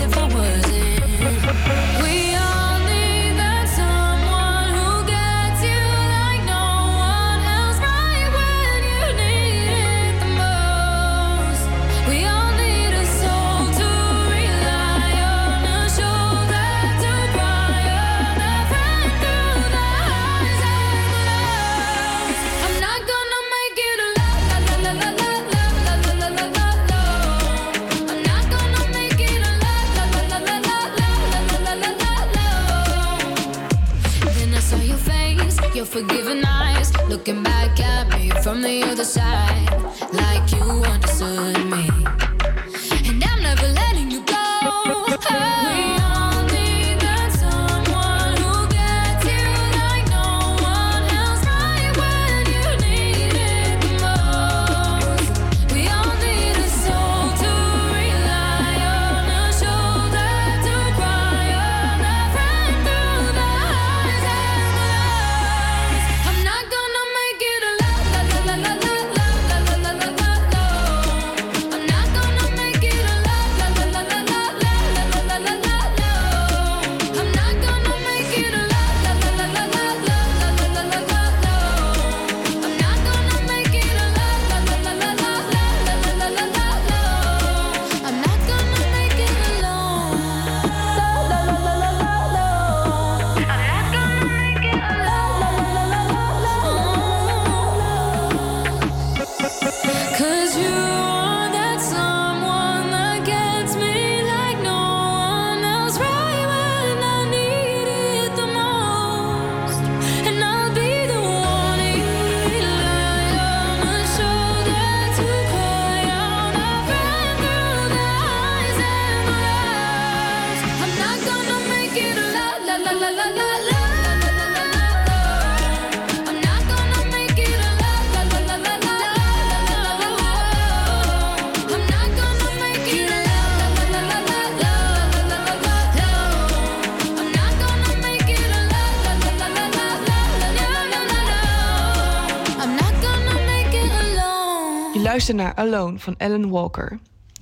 Alone van Ellen Walker.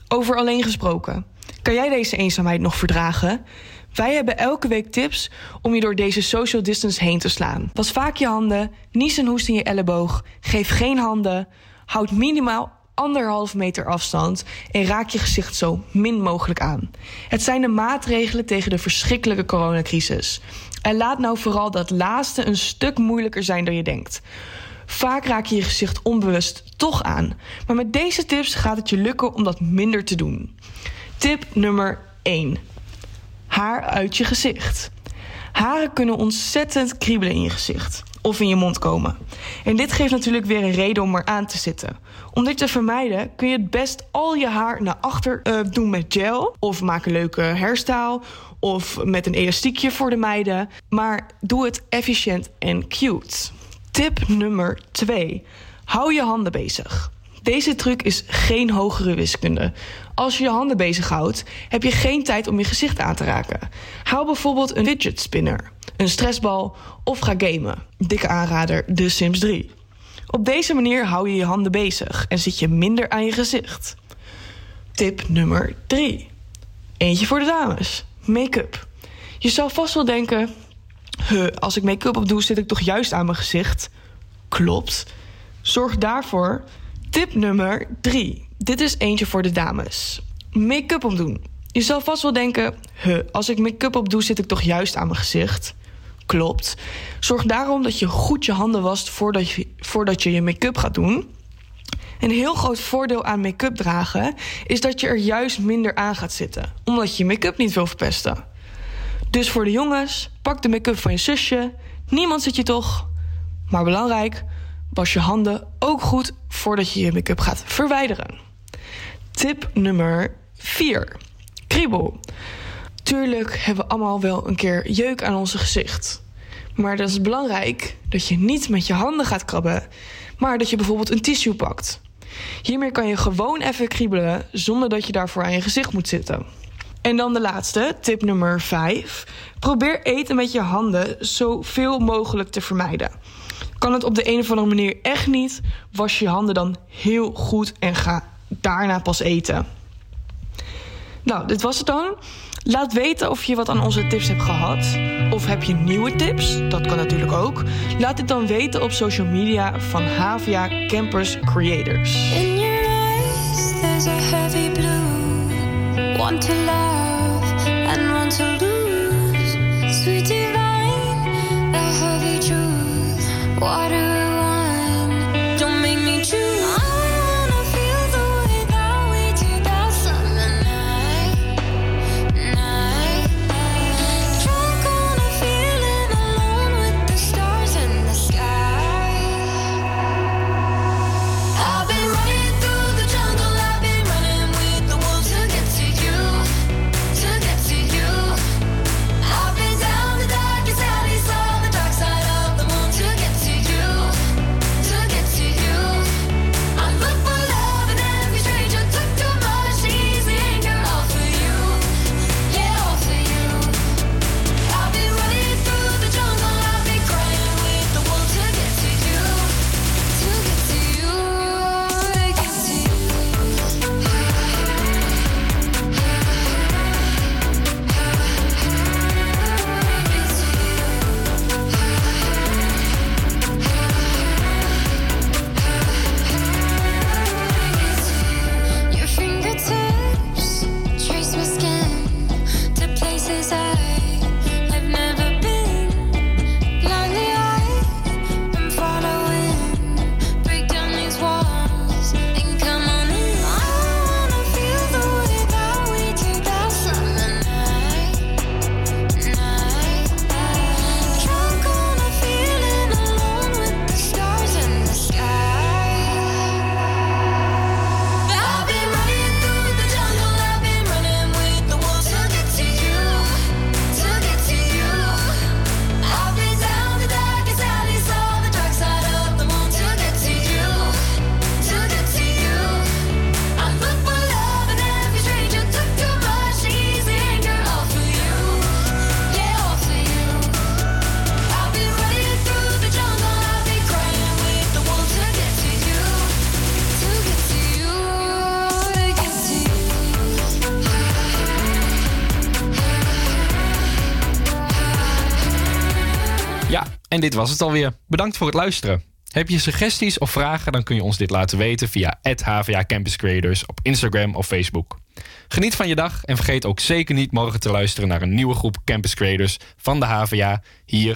Over alleen gesproken. Kan jij deze eenzaamheid nog verdragen? Wij hebben elke week tips om je door deze social distance heen te slaan. Was vaak je handen, nies en hoest in je elleboog, geef geen handen, houd minimaal anderhalf meter afstand en raak je gezicht zo min mogelijk aan. Het zijn de maatregelen tegen de verschrikkelijke coronacrisis. En laat nou vooral dat laatste een stuk moeilijker zijn dan je denkt. Vaak raak je je gezicht onbewust toch aan. Maar met deze tips gaat het je lukken om dat minder te doen. Tip nummer 1. Haar uit je gezicht. Haren kunnen ontzettend kriebelen in je gezicht of in je mond komen. En dit geeft natuurlijk weer een reden om er aan te zitten. Om dit te vermijden kun je het best al je haar naar achter eh, doen met gel. Of maak een leuke hairstyle. Of met een elastiekje voor de meiden. Maar doe het efficiënt en cute. Tip nummer 2. Hou je handen bezig. Deze truc is geen hogere wiskunde. Als je je handen bezighoudt, heb je geen tijd om je gezicht aan te raken. Hou bijvoorbeeld een fidget spinner, een stressbal of ga gamen. Dikke aanrader, The Sims 3. Op deze manier hou je je handen bezig en zit je minder aan je gezicht. Tip nummer 3. Eentje voor de dames. Make-up. Je zal vast wel denken... Huh, als ik make-up op doe, zit ik toch juist aan mijn gezicht? Klopt. Zorg daarvoor. Tip nummer 3. Dit is eentje voor de dames. Make-up opdoen. Je zal vast wel denken... Huh, als ik make-up op doe, zit ik toch juist aan mijn gezicht? Klopt. Zorg daarom dat je goed je handen wast voordat je voordat je, je make-up gaat doen. Een heel groot voordeel aan make-up dragen is dat je er juist minder aan gaat zitten, omdat je je make-up niet wil verpesten. Dus voor de jongens, pak de make-up van je zusje. Niemand zit je toch. Maar belangrijk, was je handen ook goed voordat je je make-up gaat verwijderen. Tip nummer 4. Kriebel. Tuurlijk hebben we allemaal wel een keer jeuk aan onze gezicht. Maar dat is belangrijk dat je niet met je handen gaat krabben, maar dat je bijvoorbeeld een tissue pakt. Hiermee kan je gewoon even kriebelen zonder dat je daarvoor aan je gezicht moet zitten. En dan de laatste, tip nummer 5. Probeer eten met je handen zoveel mogelijk te vermijden. Kan het op de een of andere manier echt niet, was je handen dan heel goed en ga daarna pas eten. Nou, dit was het dan. Laat weten of je wat aan onze tips hebt gehad. Of heb je nieuwe tips? Dat kan natuurlijk ook. Laat dit dan weten op social media van Havia Campus Creators. In your eyes, Water En dit was het alweer. Bedankt voor het luisteren. Heb je suggesties of vragen, dan kun je ons dit laten weten via HVA Campus Creators op Instagram of Facebook. Geniet van je dag en vergeet ook zeker niet morgen te luisteren naar een nieuwe groep Campus Creators van de HVA hier